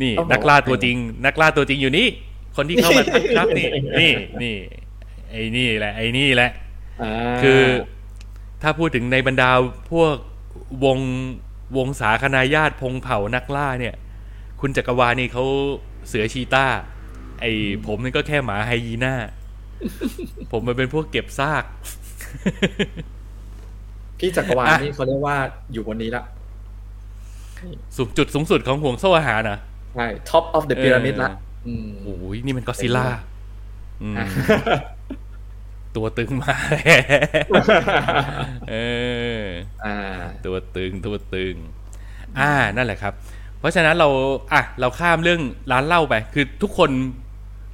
นี่ต้องบอกนักล่าว่าตัวจริง นักล่าตัวจริงอยู่นี่คนที่เข้ามาทักครับนี่ นี่นี่ไอ้นี่แหละ ไอ้นี่แหละอ่าคือ ถ้าพูดถึงในบรรดาพวกวงวงสาคณาญาติพงเผ่านักล่าเนี่ย คุณจักรวาลนี่เขาเสือชีต้าไอผมนี่ก็แค่หมาไฮยีน่า ผมมันเป็นพวกเก็บซาก พี่จักรวาลอะนี่เขาเรียกว่าอยู่บนนี้ละสุดจุดสูงสุดของห่วงโซ่อาหารนะใช่ top of the เออ pyramid ละอืมโอ้ยนี่มันก็ซิล่าอืมอะ ตัวตึงมาแล้วเอออ่าตัวตึงตัวตึง อ่านั่นแหละครับ เพราะฉะนั้นเราอะเราข้ามเรื่องร้านเหล้าไป คือทุกคน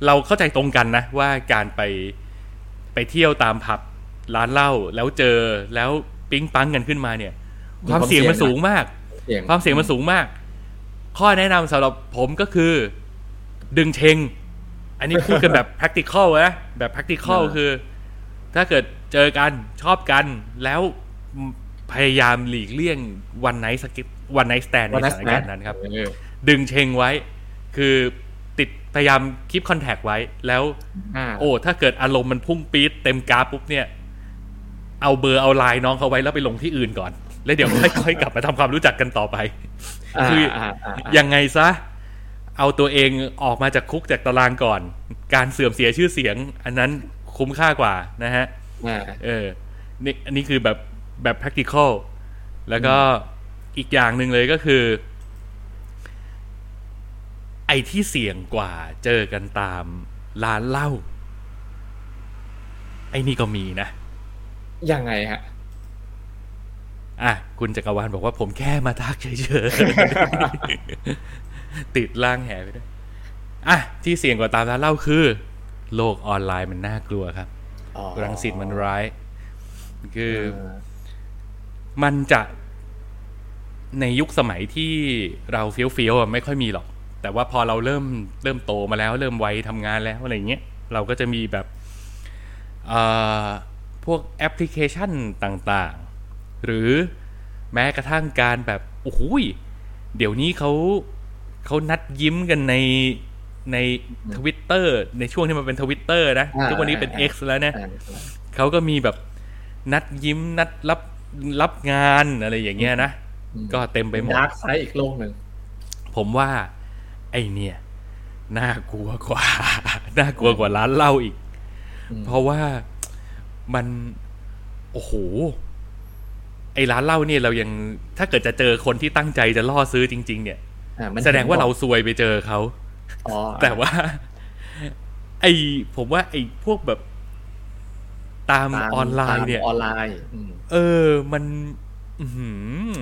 เราเข้าใจตรงกันนะ ว่าการไปไปเที่ยวตามผับร้านเหล้าแล้วเจอแล้วปิ๊งปังกันขึ้นมาเนี่ยมีความมคาวเสี่ยงมันเสี่ยงสูงมากเสียงความเสี่ยงมันสูงมาก ข้อแนะนำสำหรับผมก็คือ ดึงเชงอันนี้พูดกันแบบ practical นะแบบ practical อ่าคือ ถ้าเกิดเจอกันชอบกันแล้วพยายามหลีกเลี่ยง one night skip one night stand ในวันนั้นสถานการณ์นั้นครับเออดึงเช็งไว้ คือติดพยายาม keep contact ไว้แล้วอ่าโอ้ถ้าเกิดอารมณ์มันพุ่งปี๊ดเต็มกราฟปุ๊บเนี่ย เอาเบอร์เอาไลน์น้องเขาไว้แล้วไปลงที่อื่นก่อน แล้วเดี๋ยวค่อยๆกลับมาทำความรู้จักกันต่อไป คืออาาอ่ายังไงซะ เอาตัวเองออกมาจากคุกจากตารางก่อน การเสื่อมเสียชื่อเสียง อันนั้น คุ้มค่ากว่านะฮะอ่าเออนี่อันนี้คือแบบแบบ practical แล้วก็อีกอย่างหนึ่งเลยก็คือ ไอ้ที่เสี่ยงกว่าเจอกันตามร้านเหล้าไอ้นี่ก็มีนะ ยังไงฮะ อะ คุณจักรวาลบอกว่าผมแค่มาทักเฉยๆ ติดล่างแหไปด้วย อะ ที่เสี่ยงกว่าตามร้านเหล้าคือ โลกออนไลน์มันน่ากลัวครับอ๋อรังสิตมันร้าย คือเออมันจะในยุคสมัยที่เราเฟี้ยวเฟี้ยวๆอะไม่ค่อยมีหรอก แต่ว่าพอเราเริ่มเริ่มโตมาแล้ว เริ่มวัยทำงานแล้วอะไรเงี้ยเราก็จะมีแบบเอ่อพวกแอปพลิเคชันต่างๆ หรือแม้กระทั่งการแบบโอ้โหยเดี๋ยวนี้เขาเขานัดยิ้มกันใน ในทวิตเตอร์ในช่วงที่มันเป็นทวิตเตอร์นะอ่าทุกวันนี้เป็นอ่า X แล้วนะอ่าเขาก็มีแบบนัดยิ้มนัดรับรับงานอะไรอย่างเงี้ยนะอืมก็เต็มไปหมด dark side อีกโลกหนึ่ง ผมว่า ไอเนี่ย น่ากลัวกว่า น่ากลัวกว่าร้านเหล้าอีกอืมเพราะว่ามัน โอ้โห ไอร้านเหล้าเนี่ยเรายัง ถ้าเกิดจะเจอคนที่ตั้งใจจะล่อซื้อจริง ๆ เนี่ยอ่มันแสดงว่าเราซวยไปเจอเขาอ๋อ แต่ว่า ไอผมว่า ไอพวกแบบ ตามตามออนไลน์เนี่ยตามออนไลน์อืมเออ มันอื้อหือ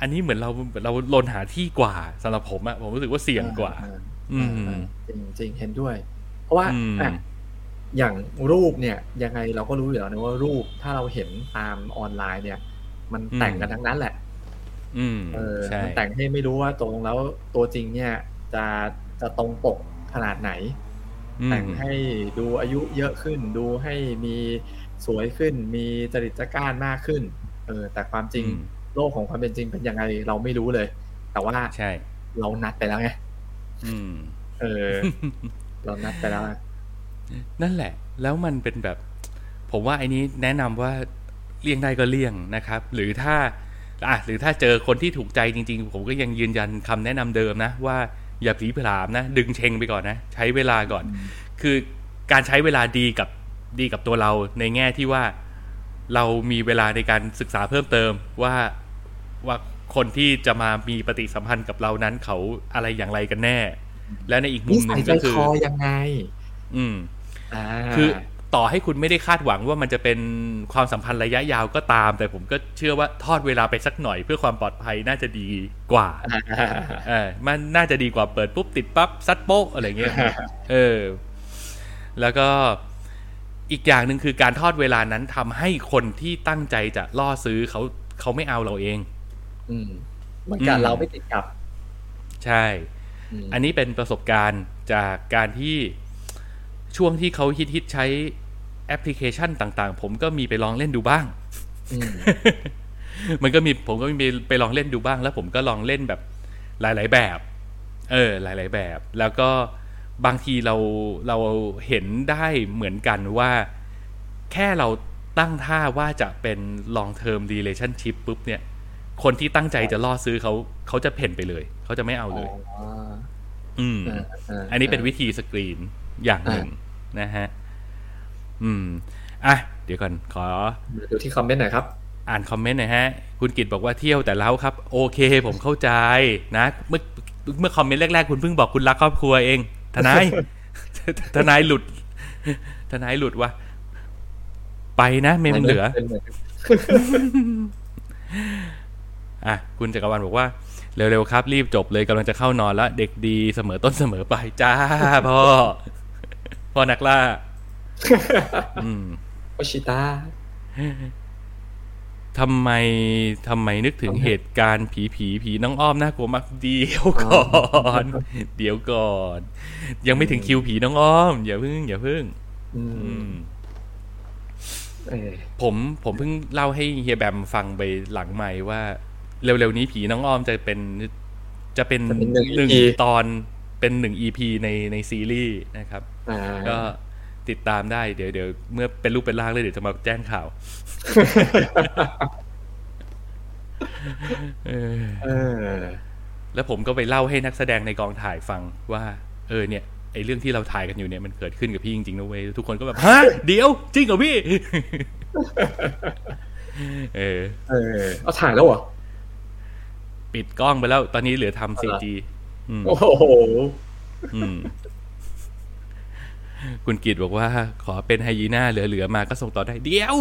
อันนี้เหมือนเราเราลนหาที่กว่าสำหรับผมอะผมรู้สึกว่าเสี่ยงกว่าอ่อืมอ่าจริงจริงเห็นด้วย เพราะว่าอืมอะอย่างรูปเนี่ย ยังไงเราก็รู้อยู่แล้วนะว่ารูปถ้าเราเห็นตามออนไลน์เนี่ย มันแต่งกันทั้งนั้นแหละ อืมเออใช่มันแต่งให้ไม่รู้ว่าตรงแล้วตัวจริงเนี่ย จะ จะตรงปกขนาดไหนอืมแต่งให้ดูอายุเยอะขึ้น ดูให้มีสวยขึ้น มีจริตจักร้านมากขึ้น เออ แต่ความจริงอืมโลกของความเป็นจริงเป็นยังไงเราไม่รู้เลย แต่ว่าใช่ เรานัดไปแล้วไงอืมเออ เรานัดไปแล้วไงนั่นแหละ แล้วมันเป็นแบบ ผมว่าไอ้นี้แนะนำว่าเลี่ยงได้ก็เลี่ยงนะครับ หรือถ้าอะหรือถ้าเจอคนที่ถูกใจจริง ๆ ผมก็ยังยืนยันคำแนะนำเดิมนะว่า อย่าผีผลามนะ ดึงเชงไปก่อนนะ ใช้เวลาก่อน คือการใช้เวลาดีกับดีกับตัวเราในแง่ที่ว่าเรามีเวลาในการศึกษาเพิ่มเติมว่าว่าคนที่จะมามีปฏิสัมพันธ์กับเรานั้นเขาอะไรอย่างไรกันแน่ และในอีกมุนิมหสันึ่ยงใจก็คือคอยังไง อืมอ่าคือ ต่อให้คุณไม่ได้คาดหวังว่ามันจะเป็นความสัมพันธ์ระยะยาวก็ตาม แต่ผมก็เชื่อว่าทอดเวลาไปสักหน่อยเพื่อความปลอดภัยน่าจะดีกว่าอ่าเออมันน่าจะดีกว่าเปิดปุ๊บติดปั๊บซัดโป๊ะอะไรเงี้ยเออ แล้วก็อีกอย่างหนึ่งคือการทอดเวลานั้นทำให้คนที่ตั้งใจจะล่อซื้อเขาเขาไม่เอาเราเอง อืมเหมือนกันอืมเราไม่ติดกับ ใช่มอันนี้เป็นประสบการณ์จากการที่ช่วงที่เขาฮิตฮิตๆใช้ แอปพลิเคชันต่าง ๆ ผมก็มีไปลองเล่นดูบ้างอืมมันก็มีผมก็มีไปลองเล่นดูบ้าง แล้วผมก็ลองเล่นแบบหลาย ๆ แบบ เออ หลาย ๆ แบบ แล้วก็บางทีเราเราเห็นได้เหมือนกันว่า แค่เราตั้งท่าว่าจะเป็น long term relationship ปุ๊บเนี่ย คนที่ตั้งใจจะล่อซื้อเขาเขาจะเพ่นไปเลย เขาจะไม่เอาเลยอ๋ออืมอ่าาอันนี้เป็นวิธีสกรีนอย่างหนึ่งนะฮะ อืมอะเดี๋ยวก่อนขอมาดูที่คอมเมนต์หน่อยครับ อ่านคอมเมนต์หน่อยฮะ คุณกิตบอกว่าเที่ยวแต่เล้าครับ โอเคผมเข้าใจนะ เมื่อเมื่อคอมเมนต์แรกๆ คุณเพิ่งบอกคุณรักครอบครัวเอง ทนาย ทนายหลุด ทนายหลุดวะไปนะเมมเหลือเป็นมือนอะคุณจักรวาลบอกว่าเร็วๆครับ รีบจบเลยกำลังจะเข้านอนแล้ว เด็กดีเสมอต้นเสมอไปลายจ้าพ่อพ่อนักล่าอืม โอชิตาทำไมทำไมนึกถึงเหตุการณ์ผีผีผีน้องอ้อมน่ากลัวมากเดี๋ยวก่อนเดี๋ยวก่อน ยังไม่ถึงคิวผีน้องอ้อม อย่าพึ่ง อย่าพึ่งอือืมมเออผมผมเพิ่งเล่าให้เฮียแบมฟังไปหลังใหม่ว่า เร็วๆนี้ผีน้องอ้อมจะเป็นจะเป็นจะเป็นหนึ่งหนึ่ง EP ตอนเป็นหนึ่งอีพีในในซีรีส์นะครับอ่าก็ ติดตามได้เดี๋ยวเดี๋ยวเมื่อเป็นรูปเป็นร่างเลยเดี๋ยวจะมาแจ้งข่าวเออเออแล้วผมก็ไปเล่าให้นักแสดงในกองถ่ายฟังว่า เออเนี่ยไอเรื่องที่เราถ่ายกันอยู่เนี่ยมันเกิดขึ้นกับพี่จริงๆนะเว้ยทุกคนก็แบบฮะเดี๋ยวจริงเหรอพี่ เออ เออเอาถ่ายแล้วเหรอปิดกล้องไปแล้ว ตอนนี้เหลือทำซีจีอืมโอ้โหอืม คุณกิตบอกว่าขอเป็นไฮยีน่าเหลือๆมาก็ส่งต่อได้ เดี๋ยว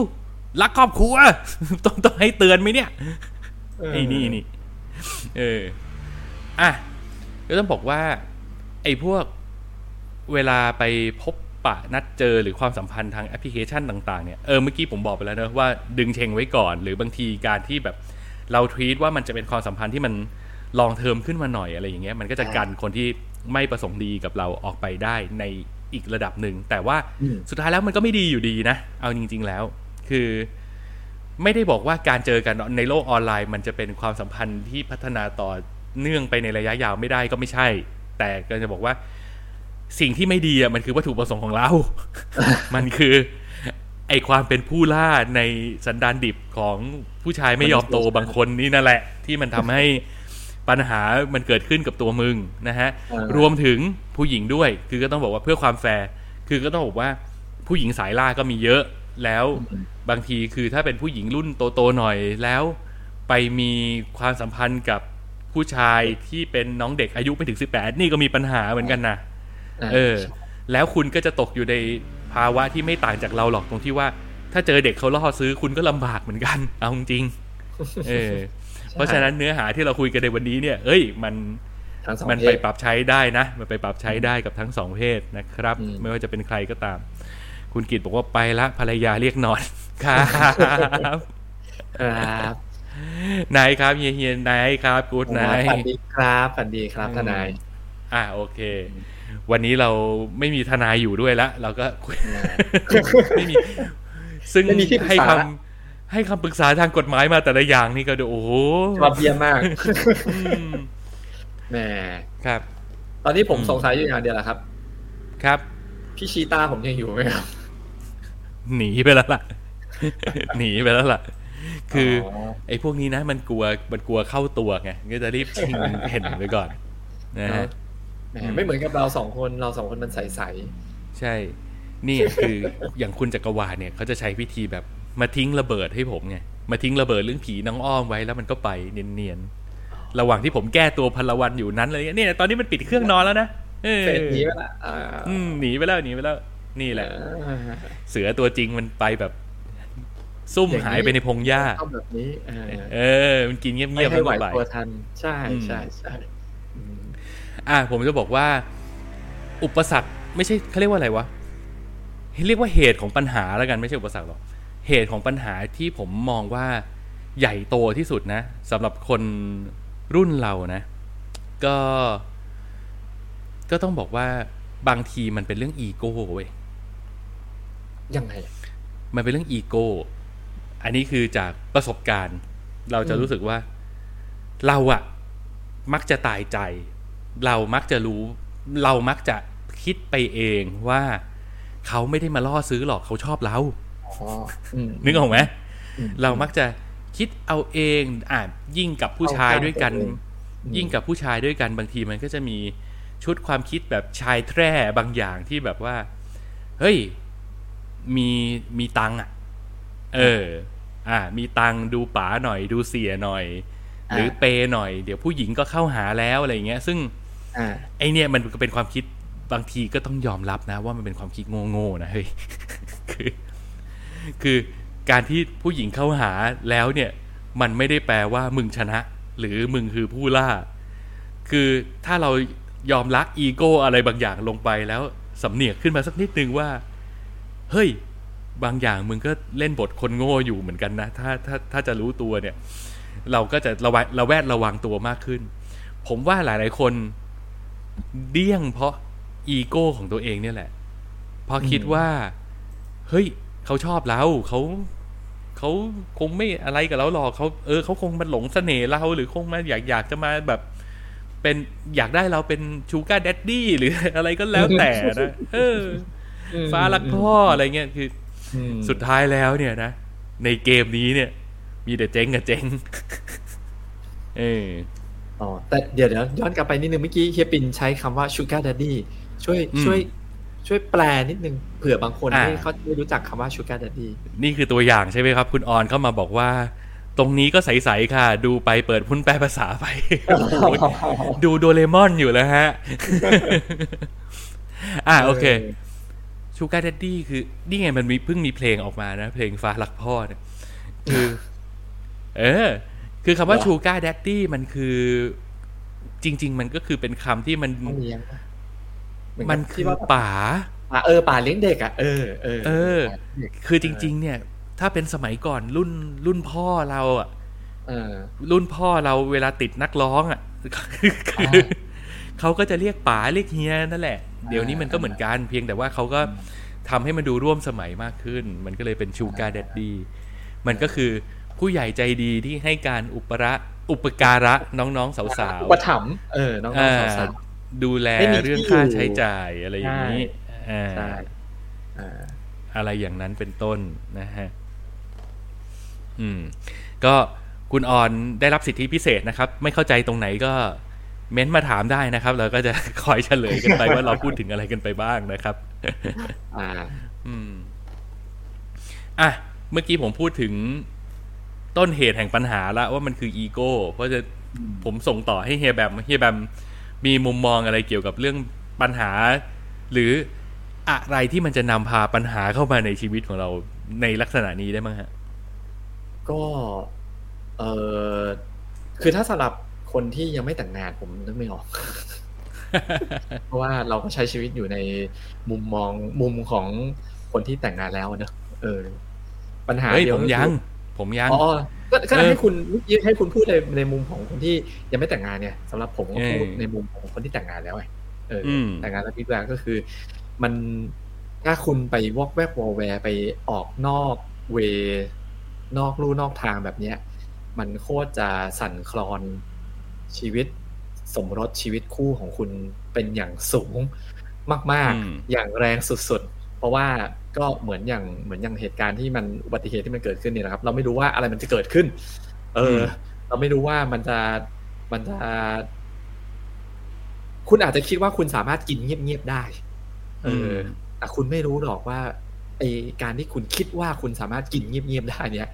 รักครอบครัว ต้องต้องให้เตือนไหมเนี่ยไอ้นี่นี่เออ อะ ก็ต้องบอกว่า ไอ้พวกเวลาไปพบปะนัดเจอหรือความสัมพันธ์ทางแอปพลิเคชันต่าง ๆ เนี่ย เออ เมื่อกี้ผมบอกไปแล้วนะว่าดึงเชงไว้ก่อน หรือบางทีการที่แบบเราทวีตว่ามันจะเป็นความสัมพันธ์ที่มันลองเทอมขึ้นมาหน่อยอะไรอย่างเงี้ย มันก็จะกันคนที่ไม่ประสงค์ดีกับเราออกไปได้ใน อีกระดับหนึ่ง แต่ว่าอืมสุดท้ายแล้วมันก็ไม่ดีอยู่ดีนะ เอาจริง ๆ แล้ว คือ ไม่ได้บอกว่าการเจอกันในโลกออนไลน์ มันจะเป็นความสัมพันธ์ที่พัฒนาต่อเนื่องไปในระยะยาวไม่ได้ก็ไม่ใช่ แต่ก็จะบอกว่า สิ่งที่ไม่ดีอะมันคือวัตถุประสงค์ของเรา มันคือไอความเป็นผู้ล่าในสันดานดิบของผู้ชายไม่ยอมโตบางคนนี่นั่นแหละ ที่มันทำให้ ปัญหามันเกิดขึ้นกับตัวมึงนะฮะอ่ารรวมถึงผู้หญิงด้วย คือก็ต้องบอกว่าเพื่อความแฟร์คือก็ต้องบอกว่าผู้หญิงสายล่าก็มีเยอะแล้วบางทีคือถ้าเป็นผู้หญิงรุ่นโตๆหน่อยแล้ว ไปมีความสัมพันธ์กับผู้ชายที่เป็นน้องเด็กอายุไม่ถึงสิบแปดนี่ก็มีปัญหาเหมือนกันนะาเออ แล้วคุณก็จะตกอยู่ในภาวะที่ไม่ต่างจากเราหรอกตรงที่ว่า ถ้าเจอเด็กเขาล่อซื้อคุณก็ลำบากเหมือนกัน เอาจริงๆเออ เพราะฉะนั้นเนื้อหาที่เราคุยกันในวันนี้เนี่ย เอ้ย มันทั้งสองมันเพไปศปรับใช้ได้นะ มันไปปรับใช้ได้กับทั้งสองเพศนะครับอืมไม่ว่าจะเป็นใครก็ตาม คุณกิตบอกว่าไปละภรรยาเรียกนอนครับครับนายครับเฮียเฮียนายครับกูดนายฝันดีครับฝันดีครับทนาย อ่าโอเค วันนี้เราไม่มีทนายอยู่ด้วยละเราก็คุยอ่าไม่มี ซึ่งไม่มีที่ปรึกษาให้คำ ให้คำปรึกษาทางกฎหมายมาแต่ละอย่างนี่ก็ดูโอ้โหชอบเยี่ยมมากอืมแหมครับ ตอนนี้ผมอืมสงสัยอยู่อย่างเดียวแหละครับ ครับ พี่ชีตาผมยังอยู่ไหมครับ หนีไปแล้วล่ะ หนีไปแล้วล่ะ คือออไอ้พวกนี้นะ มันกลัวมันกลัวเข้าตัวไงก็จะรีบชิงเห็นไปก่อน นะฮะแหมไม่เหมือนกับเราสองคนเราสองคนมันใสใช่ นี่คืออย่างคุณจักรวาลเนี่ยเขาจะใช้วิธีแบบ มาทิ้งระเบิดให้ผมไงมาทิ้งระเบิดเรื่องผีน้องอ้อมไว้แล้วมันก็ไปเนียนๆระหว่างที่ผมแก้ตัวพลวันอยู่นั้นอะไรเงี้ยเนี่ยตอนนี้มันปิดเครื่องนอนแล้วนะเออเฟสนี้ไปละอ่าอืมหนีไปแล้วหนีไปแล้ว นี่แหละอ่าเสือตัวจริงมันไปแบบ ซุ่มอย่างนี้หายไปในพงหญ้าต้องแบบนี้เออเออ มันกินเงียบๆไม่แล้วให้ไหวก็ไปตัวทัน ใช่อืมใช่ใช่อืมอะผมจะบอกว่า อุปสรรคไม่ใช่เขาเรียกว่าอะไรวะเรียกว่าเหตุของปัญหาแล้วกันไม่ใช่อุปสรรคหรอก เหตุของปัญหาที่ผมมองว่าใหญ่โตที่สุดนะสำหรับคนรุ่นเรานะ ก็ ก็ต้องบอกว่าบางทีมันเป็นเรื่องอีโก้เว้ยยังไง มันเป็นเรื่องอีโก้ อันนี้คือจากประสบการณ์ เราจะอืมรู้สึกว่า เราอะมักจะตายใจ เรามักจะรู้ เรามักจะคิดไปเองว่า เขาไม่ได้มาล่อซื้อหรอกเขาชอบเราอ๋ออืม นึกออกไหมอืมเรามักจะคิดเอาเองอะยิ่งกับผู้ชายด้วยกันเอาข้างตัวเองยิ่งกับผู้ชายด้วยกันบางทีมันก็จะมีชุดความคิดแบบชายแทร่บางอย่างที่แบบว่า เฮ้ย มีมีตังค์อะ เออ อ่า มีตังค์ดูป๋าหน่อยดูเสียหน่อย หรือเปย์หน่อย เดี๋ยวผู้หญิงก็เข้าหาแล้วอะไรอย่างเงี้ย ซึ่งอ่าไอเนี่ยมันก็เป็นความคิดบางทีก็ต้องยอมรับนะ ว่ามันเป็นความคิดโง่ๆนะเฮ้ยคือ คือการที่ผู้หญิงเข้าหาแล้วเนี่ย มันไม่ได้แปลว่ามึงชนะ หรือมึงคือผู้ล่า คือถ้าเรายอมรักอีโก้อะไรบางอย่างลงไปแล้วสำเนียกขึ้นมาสักนิดนึงว่า เฮ้ย บางอย่างมึงก็เล่นบทคนโง่อยู่เหมือนกันนะ ถ้าถ้าถ้าจะรู้ตัวเนี่ย เราก็จะระแวดระแวดระวังตัวมากขึ้น ผมว่าหลาย ๆ คนเดี้ยงเพราะอีโก้ของตัวเองเนี่ยแหละเพราะคิดว่า เฮ้ย เขาชอบเราเขาเขาคงไม่อะไรกับเราหรอกเขาเออเขาคงมาหลงเสน่ห์เราหรือคงมาอยากอยากจะมาแบบ เป็นอยากได้เราเป็น sugar daddy หรืออะไรก็แล้วแต่นะเออ ฟ้ารักพ่ออะไรเงี้ยคืออืมสุดท้ายแล้วเนี่ยนะในเกมนี้เนี่ย มีแต่เจ๊งกับเจ๊งเอออ๋อแต่เดี๋ยวเดี๋ยวย้อนกลับไปนิดนึงเมื่อกี้เฮียปินใช้คำว่า sugar daddy ช่วยอืมช่วย ช่วยแปลนิดนึงเผื่อบางคนอ่าที่เขาไม่รู้จักคำว่า sugar daddy นี่คือตัวอย่างใช่ไหมครับ คุณออนเข้ามาบอกว่า ตรงนี้ก็ใสๆค่ะ ดูไปเปิดวุ้นแปลภาษาไป ดูโดเรมอนอยู่แล้วฮะ อ่าโอเค sugar daddy คือ นี่ไงมันมีเพิ่งมีเพลงออกมานะ เพลงฟ้ารักพ่อเนี่ยคือ เออ คือคำว่าเหรอ sugar daddy มันคือ จริง ๆ มันก็คือเป็นคำที่มัน มันกับคืที่อว่าป๋าป๋าเออป๋าเลี้ยงเด็กอะเออเออเออป๋าเลี้ยงเด็กคือจริง ๆ เนี่ย ถ้าเป็นสมัยก่อนรุ่นรุ่นพ่อเราอะเออรุ่นพ่อเราเวลาติดนักร้องอะคือคือเขาก็จะเรียกป๋าเรียกเฮียนั่นแหละ เดี๋ยวนี้มันก็เหมือนกันเพียงแต่ว่าเขาก็ทำให้มันดูร่วมสมัยมากขึ้น มันก็เลยเป็น sugar daddy มันก็คือผู้ใหญ่ใจดีที่ให้การอุประอุปการะน้องๆสาวอุปถัมภ์เออน้องๆอ่าๆสาว ดูแลให้มีเรื่องที่ค่าอยู่ใช้จ่ายอะไรอย่างนี้อ่าๆใช่อ่าอะไรอย่างนั้นเป็นต้นนะฮะ อืม ก็คุณออนได้รับสิทธิพิเศษนะครับ ไม่เข้าใจตรงไหนก็เม้นต์มาถามได้นะครับ เราก็จะคอยเฉลยกันไปว่าเราพูดถึงอะไรกันไปบ้างนะครับ อ่า อืม อะ เมื่อกี้ผมพูดถึงต้นเหตุแห่งปัญหาละว่ามันคืออีโก้ เพราะจะผมส่งต่อให้เฮียแบมเฮียแบม มีมุมมองอะไรเกี่ยวกับเรื่องปัญหา หรืออะไรที่มันจะนำพาปัญหาเข้ามาในชีวิตของเราในลักษณะนี้ได้มั้งฮะ ก็เออคือถ้าสำหรับคนที่ยังไม่แต่งงานผมนึกไม่ออก เพราะว่าเราก็ใช้ชีวิตอยู่ในมุมมองมุมของคนที่แต่งงานแล้วอะเนอะเออ ปัญหาเฮ้ยเดียวผมก็คือยัง ผมยังอ๋อ ก็ก็เออให้คุณเมื่อกี้ให้คุณพูดในในมุมของคนที่ยังไม่แต่งงานเนี่ยสำหรับผมก็พูดเออในมุมของคนที่แต่งงานแล้วไงเอออมแต่งงานแล้วพี่แบงก็คือ มันถ้าคุณไปวอกแวกวอลแวร์ไปออกนอกเวนอกลู่นอกทางแบบเนี้ย มันโคตรจะสั่นคลอนชีวิตสมรสชีวิตคู่ของคุณเป็นอย่างสูงมากอืมๆอย่างแรงสุด ๆ เพราะว่า ก็เหมือนอย่างเหมือนอย่างเหตุการณ์ที่มันอุบัติเหตุที่มันเกิดขึ้นเนี่ยนะครับ เราไม่รู้ว่าอะไรมันจะเกิดขึ้น เอออมเราไม่รู้ว่ามันจะมันจะ คุณอาจจะคิดว่าคุณสามารถกินเงียบๆได้ เออมแต่แต่คุณไม่รู้หรอกว่าไอการที่คุณคิดว่าคุณสามารถกินเงียบๆได้ เนี่ย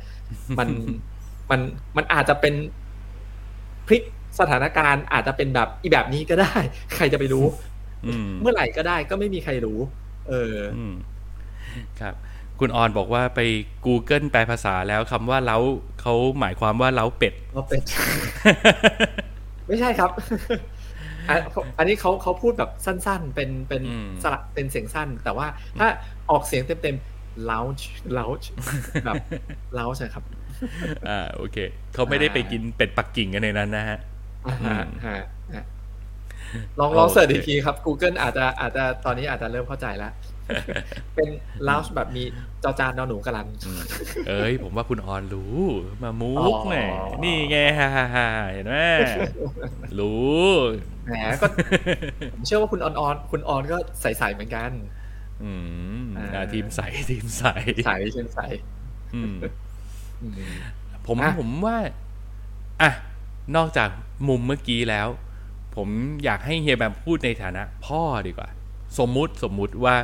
มันมันมันอาจจะเป็นพลิกสถานการณ์อาจจะเป็นแบบอีแบบนี้ก็ได้ ใครจะไปรู้อืมเมื่อไหร่ก็ได้ก็ไม่มีใครรู้ เอออืม ครับ คุณออนบอกว่าไป Google แปลภาษาแล้วคำว่าเล้าเขาหมายความว่าเล้าเป็ดว่าเป็นไม่ใช่ครับอันอันนี้เขาเขาพูดแบบสั้นๆ เป็นเป็นอืมสระเป็นเสียงสั้น แต่ว่าถ้าออกเสียงเต็มๆ lounge lounge แบบ lounge นะครับ อ่าโอเค เขาไม่ได้ไปกินเป็ดปักกิ่งกันในนั้นนะฮะอ่าฮะอืมฮะฮะ ลองลองเสิร์ชโอเคอีกทีครับ Google อาจจะอาจจะตอนนี้อาจจะเริ่มเข้าใจแล้ว เป็น lounge แบบมีจอจานนอนหนูกระลัน เอ้ย ผมว่าคุณออนรู้ มามุอ๋กอแหมนี่ไงฮ่าฮ่าฮ่าเห็นไหมรู้แหมก็ผมเชื่อว่าคุณออนออนคุณออนก็ใสๆเหมือนกัน อืมอ่าอ่าทีมใสทีมใสใสเช่นใสอืมอืมผมอะผมว่า อะ นอกจากมุมเมื่อกี้แล้ว ผมอยากให้เฮียแบมพูดในฐานะ พ่อดีกว่า สมมุติสมมุติว่า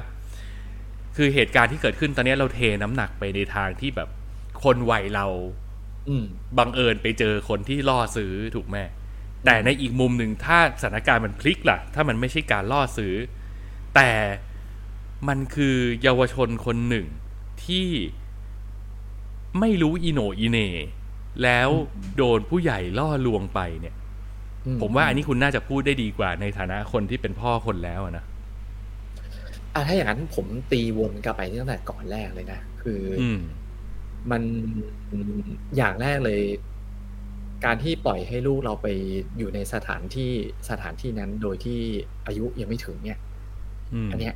คือเหตุการณ์ที่เกิดขึ้นตอนนี้เราเทน้ำหนักไปในทางที่แบบ คนวัยเรา อืมบังเอิญไปเจอคนที่ล่อซื้อถูกไหมแต่ในอีกมุมหนึ่งถ้าสถานการณ์มันพลิกล่ะ ถ้ามันไม่ใช่การล่อซื้อ แต่มันคือเยาวชนคนหนึ่งที่ไม่รู้อีโหนอีเหน่แล้วโดนผู้ใหญ่ล่อลวงไปเนี่ยอื ผมว่าอันนี้คุณน่าจะพูดได้ดีกว่าในฐานะคนที่เป็นพ่อคนแล้วอะนะอะถ้าอย่างนั้นผมตีวนกลับไปตั้งแต่ก่อนแรกเลยนะคืออืมมันอย่างแรกเลย การที่ปล่อยให้ลูกเราไปอยู่ในสถานที่สถานที่นั้นโดยที่อายุยังไม่ถึงเนี่ยอืมอันเนี้ย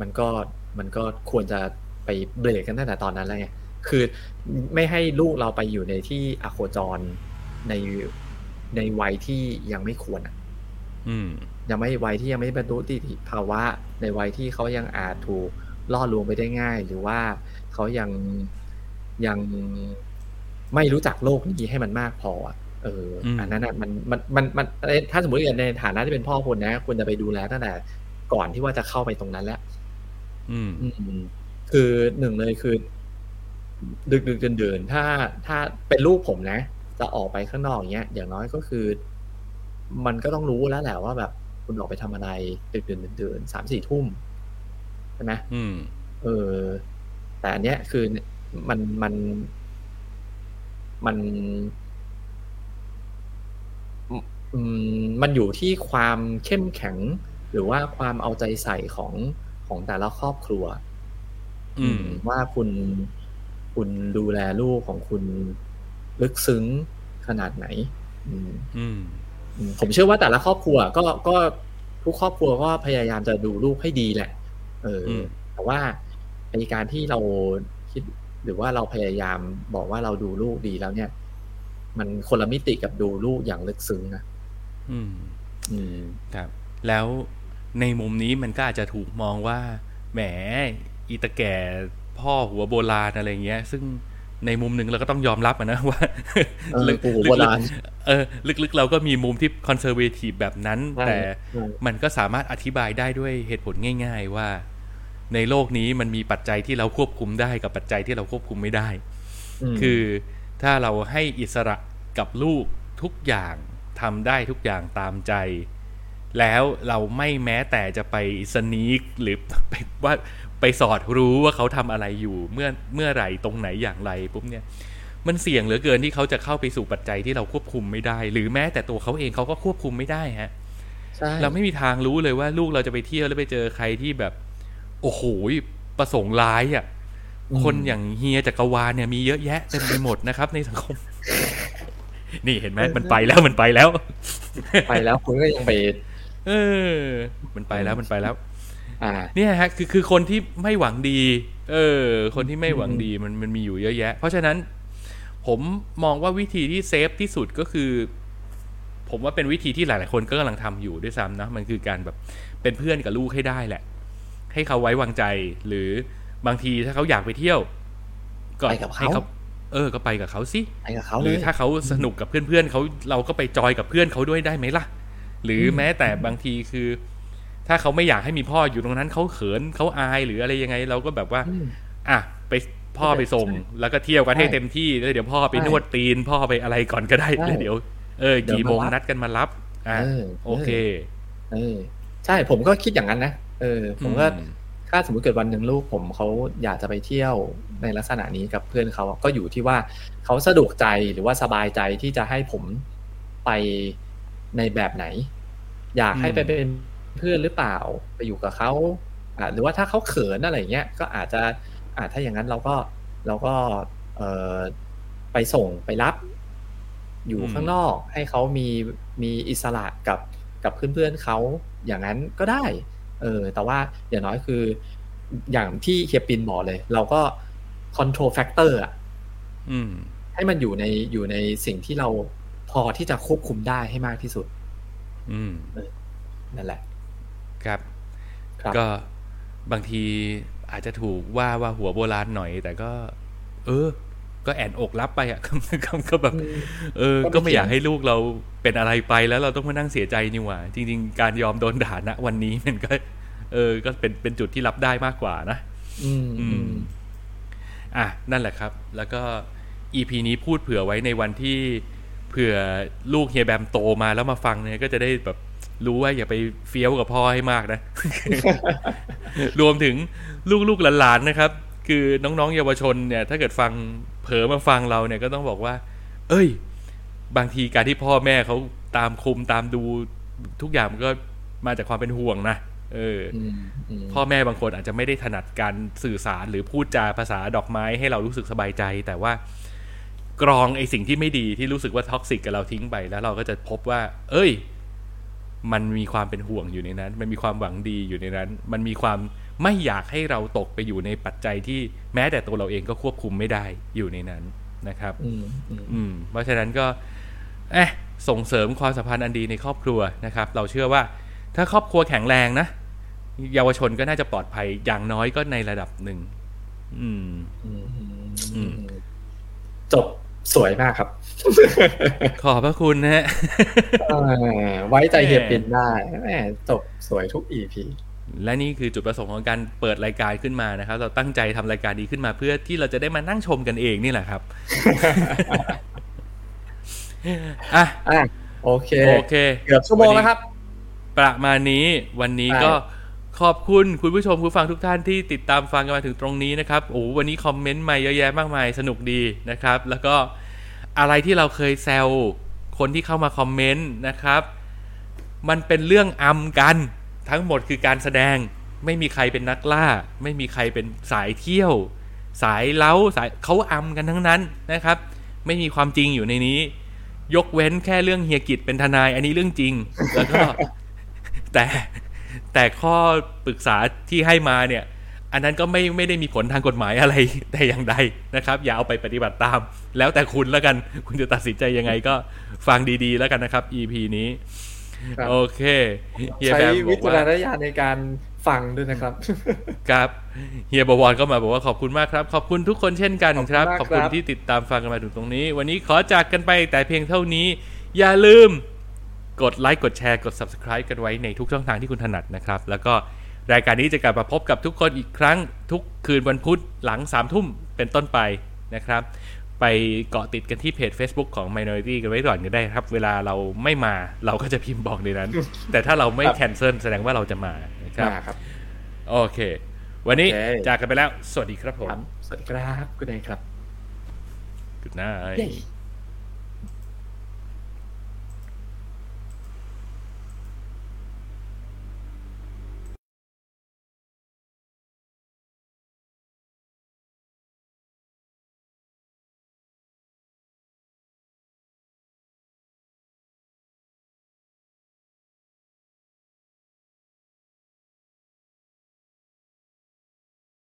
มันก็มันก็ควรจะไปเบรกกันตั้งแต่ตอนนั้นแล้วไงคือไม่ให้ลูกเราไปอยู่ในที่อโคจรใน ในวัยที่ยังไม่ควรอะอืมยังไม่วัยที่ยังไม่บรรลุนิติภาวะ ในวัยที่เขายังอาจถูกล่อลวงไปได้ง่าย หรือว่าเขายังยังไม่รู้จักโลกนี้ให้มันมากพออะเอออมอันนั้นอะมันมันมันมันถ้าสมมติในฐานะที่เป็นพ่อคนนะควรจะไปดูแลตั้งแต่ก่อนที่ว่าจะเข้าไปตรงนั้นแล้วอืมอืมคือหนึ่งเลยคือ ดึกดึกเดินเดินๆถ้าถ้าเป็นลูกผมนะ จะออกไปข้างนอกอย่างเงี้ยอย่างน้อยก็คือ มันก็ต้องรู้แล้วแหละว่าแบบคุณออกไปทำอะไรดึกเดินเดินสามสี่ทุ่มใช่ไหมอืม เออ แต่อันเนี้ยคือมันมันมันอืมมันอยู่ที่ความเข้มแข็ง หรือว่าความเอาใจใส่ของของแต่ละครอบครัว อืม ว่าคุณคุณดูแลลูกของคุณลึกซึ้ง ขนาดไหนอืมอืมอืมผมเชื่อว่าแต่ละครอบครัวก็ก็ทุกครอบครัวก็พยายามจะดูลูกให้ดีแหละ เอออมแต่ว่าในการที่เราคิดหรือว่าเราพยายามบอกว่าเราดูลูกดีแล้วเนี่ย มันคนละมิติกับดูลูกอย่างลึกซึ้งนะอืม อืมครับ แล้วในมุมนี้มันก็อาจจะถูกมองว่าแหมอีตาแก่พ่อหัวโบราณอะไรเงี้ย ซึ่ง ในมุมหนึ่งเราก็ต้องยอมรับอะนะว่าเออลึกปู่หัวโบราณเออลึกๆ เราก็มีมุมที่คอนเซอร์เวทีฟแบบนั้นใช่แต่ใช่มันก็สามารถอธิบายได้ด้วยเหตุผลง่าย ๆ ว่า ในโลกนี้มันมีปัจจัยที่เราควบคุมได้กับปัจจัยที่เราควบคุมไม่ได้มคือถ้าเราให้อิสระกับลูกทุกอย่างทำได้ทุกอย่างตามใจ แล้วเราไม่แม้แต่จะไปสนีกหรือไปว่า ไปสอดรู้ว่าเขาทำอะไรอยู่ เมื่อเมื่อไหร่ตรงไหนอย่างไรปุ๊บเนี่ย มันเสี่ยงเหลือเกินที่เขาจะเข้าไปสู่ปัจจัยที่เราควบคุมไม่ได้ หรือแม้แต่ตัวเขาเองเขาก็ควบคุมไม่ได้ฮะใช่เราไม่มีทางรู้เลยว่าลูกเราจะไปเที่ยวแล้วไปเจอใครที่แบบ โอ้โหประสงค์ร้ายอะคนอย่างเฮียจักรวาลเนี่ยมีเยอะแยะเต็มไปหมดนะครับ ในสังคม นี่เห็นไหมมันไปแล้วมันไปแล้ว ไปแล้วคุณก็ยังไป เออ มันไปแล้วมันไปแล้วอ่า เนี่ยฮะคือคือคนที่ไม่หวังดี เออ คนที่ไม่หวังดีมันมันมีอยู่เยอะแยะ เพราะฉะนั้น ผมมองว่าวิธีที่เซฟที่สุดก็คือ ผมว่าเป็นวิธีที่หลาย ๆ คนก็กำลังทำอยู่ด้วยซ้ำนะมันคือการแบบเป็นเพื่อนกับลูกให้ได้แหละ ให้เขาไว้วางใจ หรือบางทีถ้าเขาอยากไปเที่ยวก็ไปกับเขาให้เขาเออ ก็ไปกับเขาสิไปกับเขาหเลรือยถ้าเขาสนุกกับเพื่อนๆเขาเราก็ไปจอยกับเพื่อนเขาด้วยได้ไหมล่ะ หรืออมแม้แต่บางทีคือ ถ้าเขาไม่อยากให้มีพ่ออยู่ตรงนั้นเขาเขินเขาอายหรืออะไรยังไง เราก็แบบว่าอืมอะไปพ่อไปส่งใช่แล้วก็เที่ยวกันให้ใช่เต็มที่แล้วเดี๋ยวพ่อไปใช่นวดตีน พ่อไปอะไรก่อนก็ได้ใช่แล้วเดี๋ยว เออเดี๋ยวกี่โมงมารับนัดกันมารับ อะเออโอเค เออ ใช่ผมก็คิดอย่างนั้นนะเออ ผมก็อืมถ้าสมมติเกิดวันหนึ่งลูกผมเขาอยากจะไปเที่ยวในลักษณะนี้กับเพื่อนเขาก็อยู่ที่ว่าเขาสะดวกใจหรือว่าสบายใจที่จะให้ผมไปในแบบไหน อยากให้ไปเป็น เพื่อนหรือเปล่าไปอยู่กับเขาอ่าหรือว่าถ้าเขาเขินอะไรเงี้ยก็อาจจะอ่าถ้าอย่างนั้นเราก็เราก็เออไปส่งไปรับ อยู่อืมข้างนอกให้เขามีมีอิสระกับกับเพื่อนๆเขาอย่างนั้นก็ได้ เออ แต่ว่าอย่างน้อยคือ อย่างที่เฮียปินบอกเลย เราก็ control factor อะอืมให้มันอยู่ในอยู่ในสิ่งที่เราพอที่จะควบคุมได้ให้มากที่สุด อืมนั่นแหละ ครับครับ ก็บางทีอาจจะถูกว่าว่าหัวโบราณหน่อย แต่ก็ เออ ก็แอนอกรับไปอะก็ก็แบบ เออ ก็ไม่ก็ไม่อยากเถียงให้ลูกเราเป็นอะไรไปแล้วเราต้องมานั่งเสียใจนี่หว่า จริง ๆ การยอมโดนด่าณวันนี้มันก็ เออ ก็เป็นเป็นจุดที่รับได้มากกว่านะอืมอือืมมอะนั่นแหละครับ แล้วก็ EP นี้พูดเผื่อไว้ในวันที่เผื่อลูกเฮียแบมโตมาแล้วมาฟังเนี่ยก็จะได้แบบ รู้ว่าอย่าไปเฟี้ยวกับพ่อให้มากนะ รวมถึงลูกๆหลานๆนะครับ คือน้องๆเยาวชนเนี่ย ถ้าเกิดฟังเผลอมาฟังเราเนี่ยก็ต้องบอกว่า เอ้ย บางทีการที่พ่อแม่เขาตามคุมตามดูทุกอย่างมันก็มาจากความเป็นห่วงนะเออออืมอืมพ่อแม่บางคนอาจจะไม่ได้ถนัดการสื่อสารหรือพูดจาภาษาดอกไม้ให้เรารู้สึกสบายใจ แต่ว่ากรองไอสิ่งที่ไม่ดีที่รู้สึกว่าท็อกซิกกับเราทิ้งไปแล้วเราก็จะพบว่า เอ้ย มันมีความเป็นห่วงอยู่ในนั้น มันมีความหวังดีอยู่ในนั้น มันมีความไม่อยากให้เราตกไปอยู่ในปัจจัยที่แม้แต่ตัวเราเองก็ควบคุมไม่ได้อยู่ในนั้นนะครับ อืมอืมอืมเพราะฉะนั้นก็เอะส่งเสริมความสัมพันธ์อันดีในครอบครัวนะครับ เราเชื่อว่าถ้าครอบครัวแข็งแรงนะเยาวชนก็น่าจะปลอดภัยอย่างน้อยก็ในระดับหนึ่ง อืมอืมอือืมมจบสวยมากครับ ขอบพระคุณนะฮะเออไว้ใจเฮียปินได้แหมจบสวยทุกอีพีและนี่คือจุดประสงค์ของการเปิดรายการขึ้นมานะครับ เราตั้งใจทำรายการนี้ขึ้นมาเพื่อที่เราจะได้มานั่งชมกันเองนี่แหละครับอะอะโอเคโอเคเกือบชั่วโมงแล้วครับ ประมาณนี้วันนี้ใช่ก็ขอบคุณคุณผู้ชมคุณฟังทุกท่านที่ติดตามฟังกันมาถึงตรงนี้นะครับโอ้วันนี้คอมเมนต์มาเยอะแยะมากมายสนุกดีนะครับ แล้วก็ อะไรที่เราเคยแซวคนที่เข้ามาคอมเมนต์นะครับ มันเป็นเรื่องอำกันทั้งหมดคือการแสดงไม่มีใครเป็นนักล่า ไม่มีใครเป็นสายเที่ยว สายเล้าสายเขาอำกันทั้งนั้นนะครับ ไม่มีความจริงอยู่ในนี้ ยกเว้นแค่เรื่องเฮียกิจเป็นทนาย อันนี้เรื่องจริง แล้วก็ แต่แต่ข้อปรึกษาที่ให้มาเนี่ย อันนั้นก็ไม่ไม่ได้มีผลทางกฎหมายอะไรแต่อย่างใดนะครับ อย่าเอาไปปฏิบัติตาม แล้วแต่คุณแล้วกัน คุณจะตัดสินใจยังไงก็ฟังดีๆแล้วกันนะครับ EP นี้ครับโอเคเฮียใช้แบมบวิอกจารว่าณญาณในการฟังด้วยนะครับ ครับเฮียบวรก็มาบอกว่าขอบคุณมากครับ ขอบคุณทุกคนเช่นกันครับขขออบบคุณคุณมากครับที่ติดตามฟังกันมาถึงตรงนี้ วันนี้ขอจากกันไปแต่เพียงเท่านี้ อย่าลืมกดไลค์กดแชร์กด subscribe กันไว้ในทุกช่องทางที่คุณถนัดนะครับ แล้วก็รายการนี้จะกลับมาพบกับทุกคนอีกครั้งทุกคืนวันพุธหลังสามทุ่มเป็นต้นไปนะครับ ไปเกาะติดกันที่เพจ Facebook ของ Minority กันไว้ก่อนก็ได้ครับ เวลาเราไม่มาเราก็จะพิมพ์บอกในนั้น แต่ถ้าเราไม่ครับแคนเซิลแสดงว่าเราจะมานะครับมาครับ โอเค วันนี้โอเคจากกันไปแล้ว สวัสดีครับผมครับสวัสดีครับ คุณนายครับ Good night เย้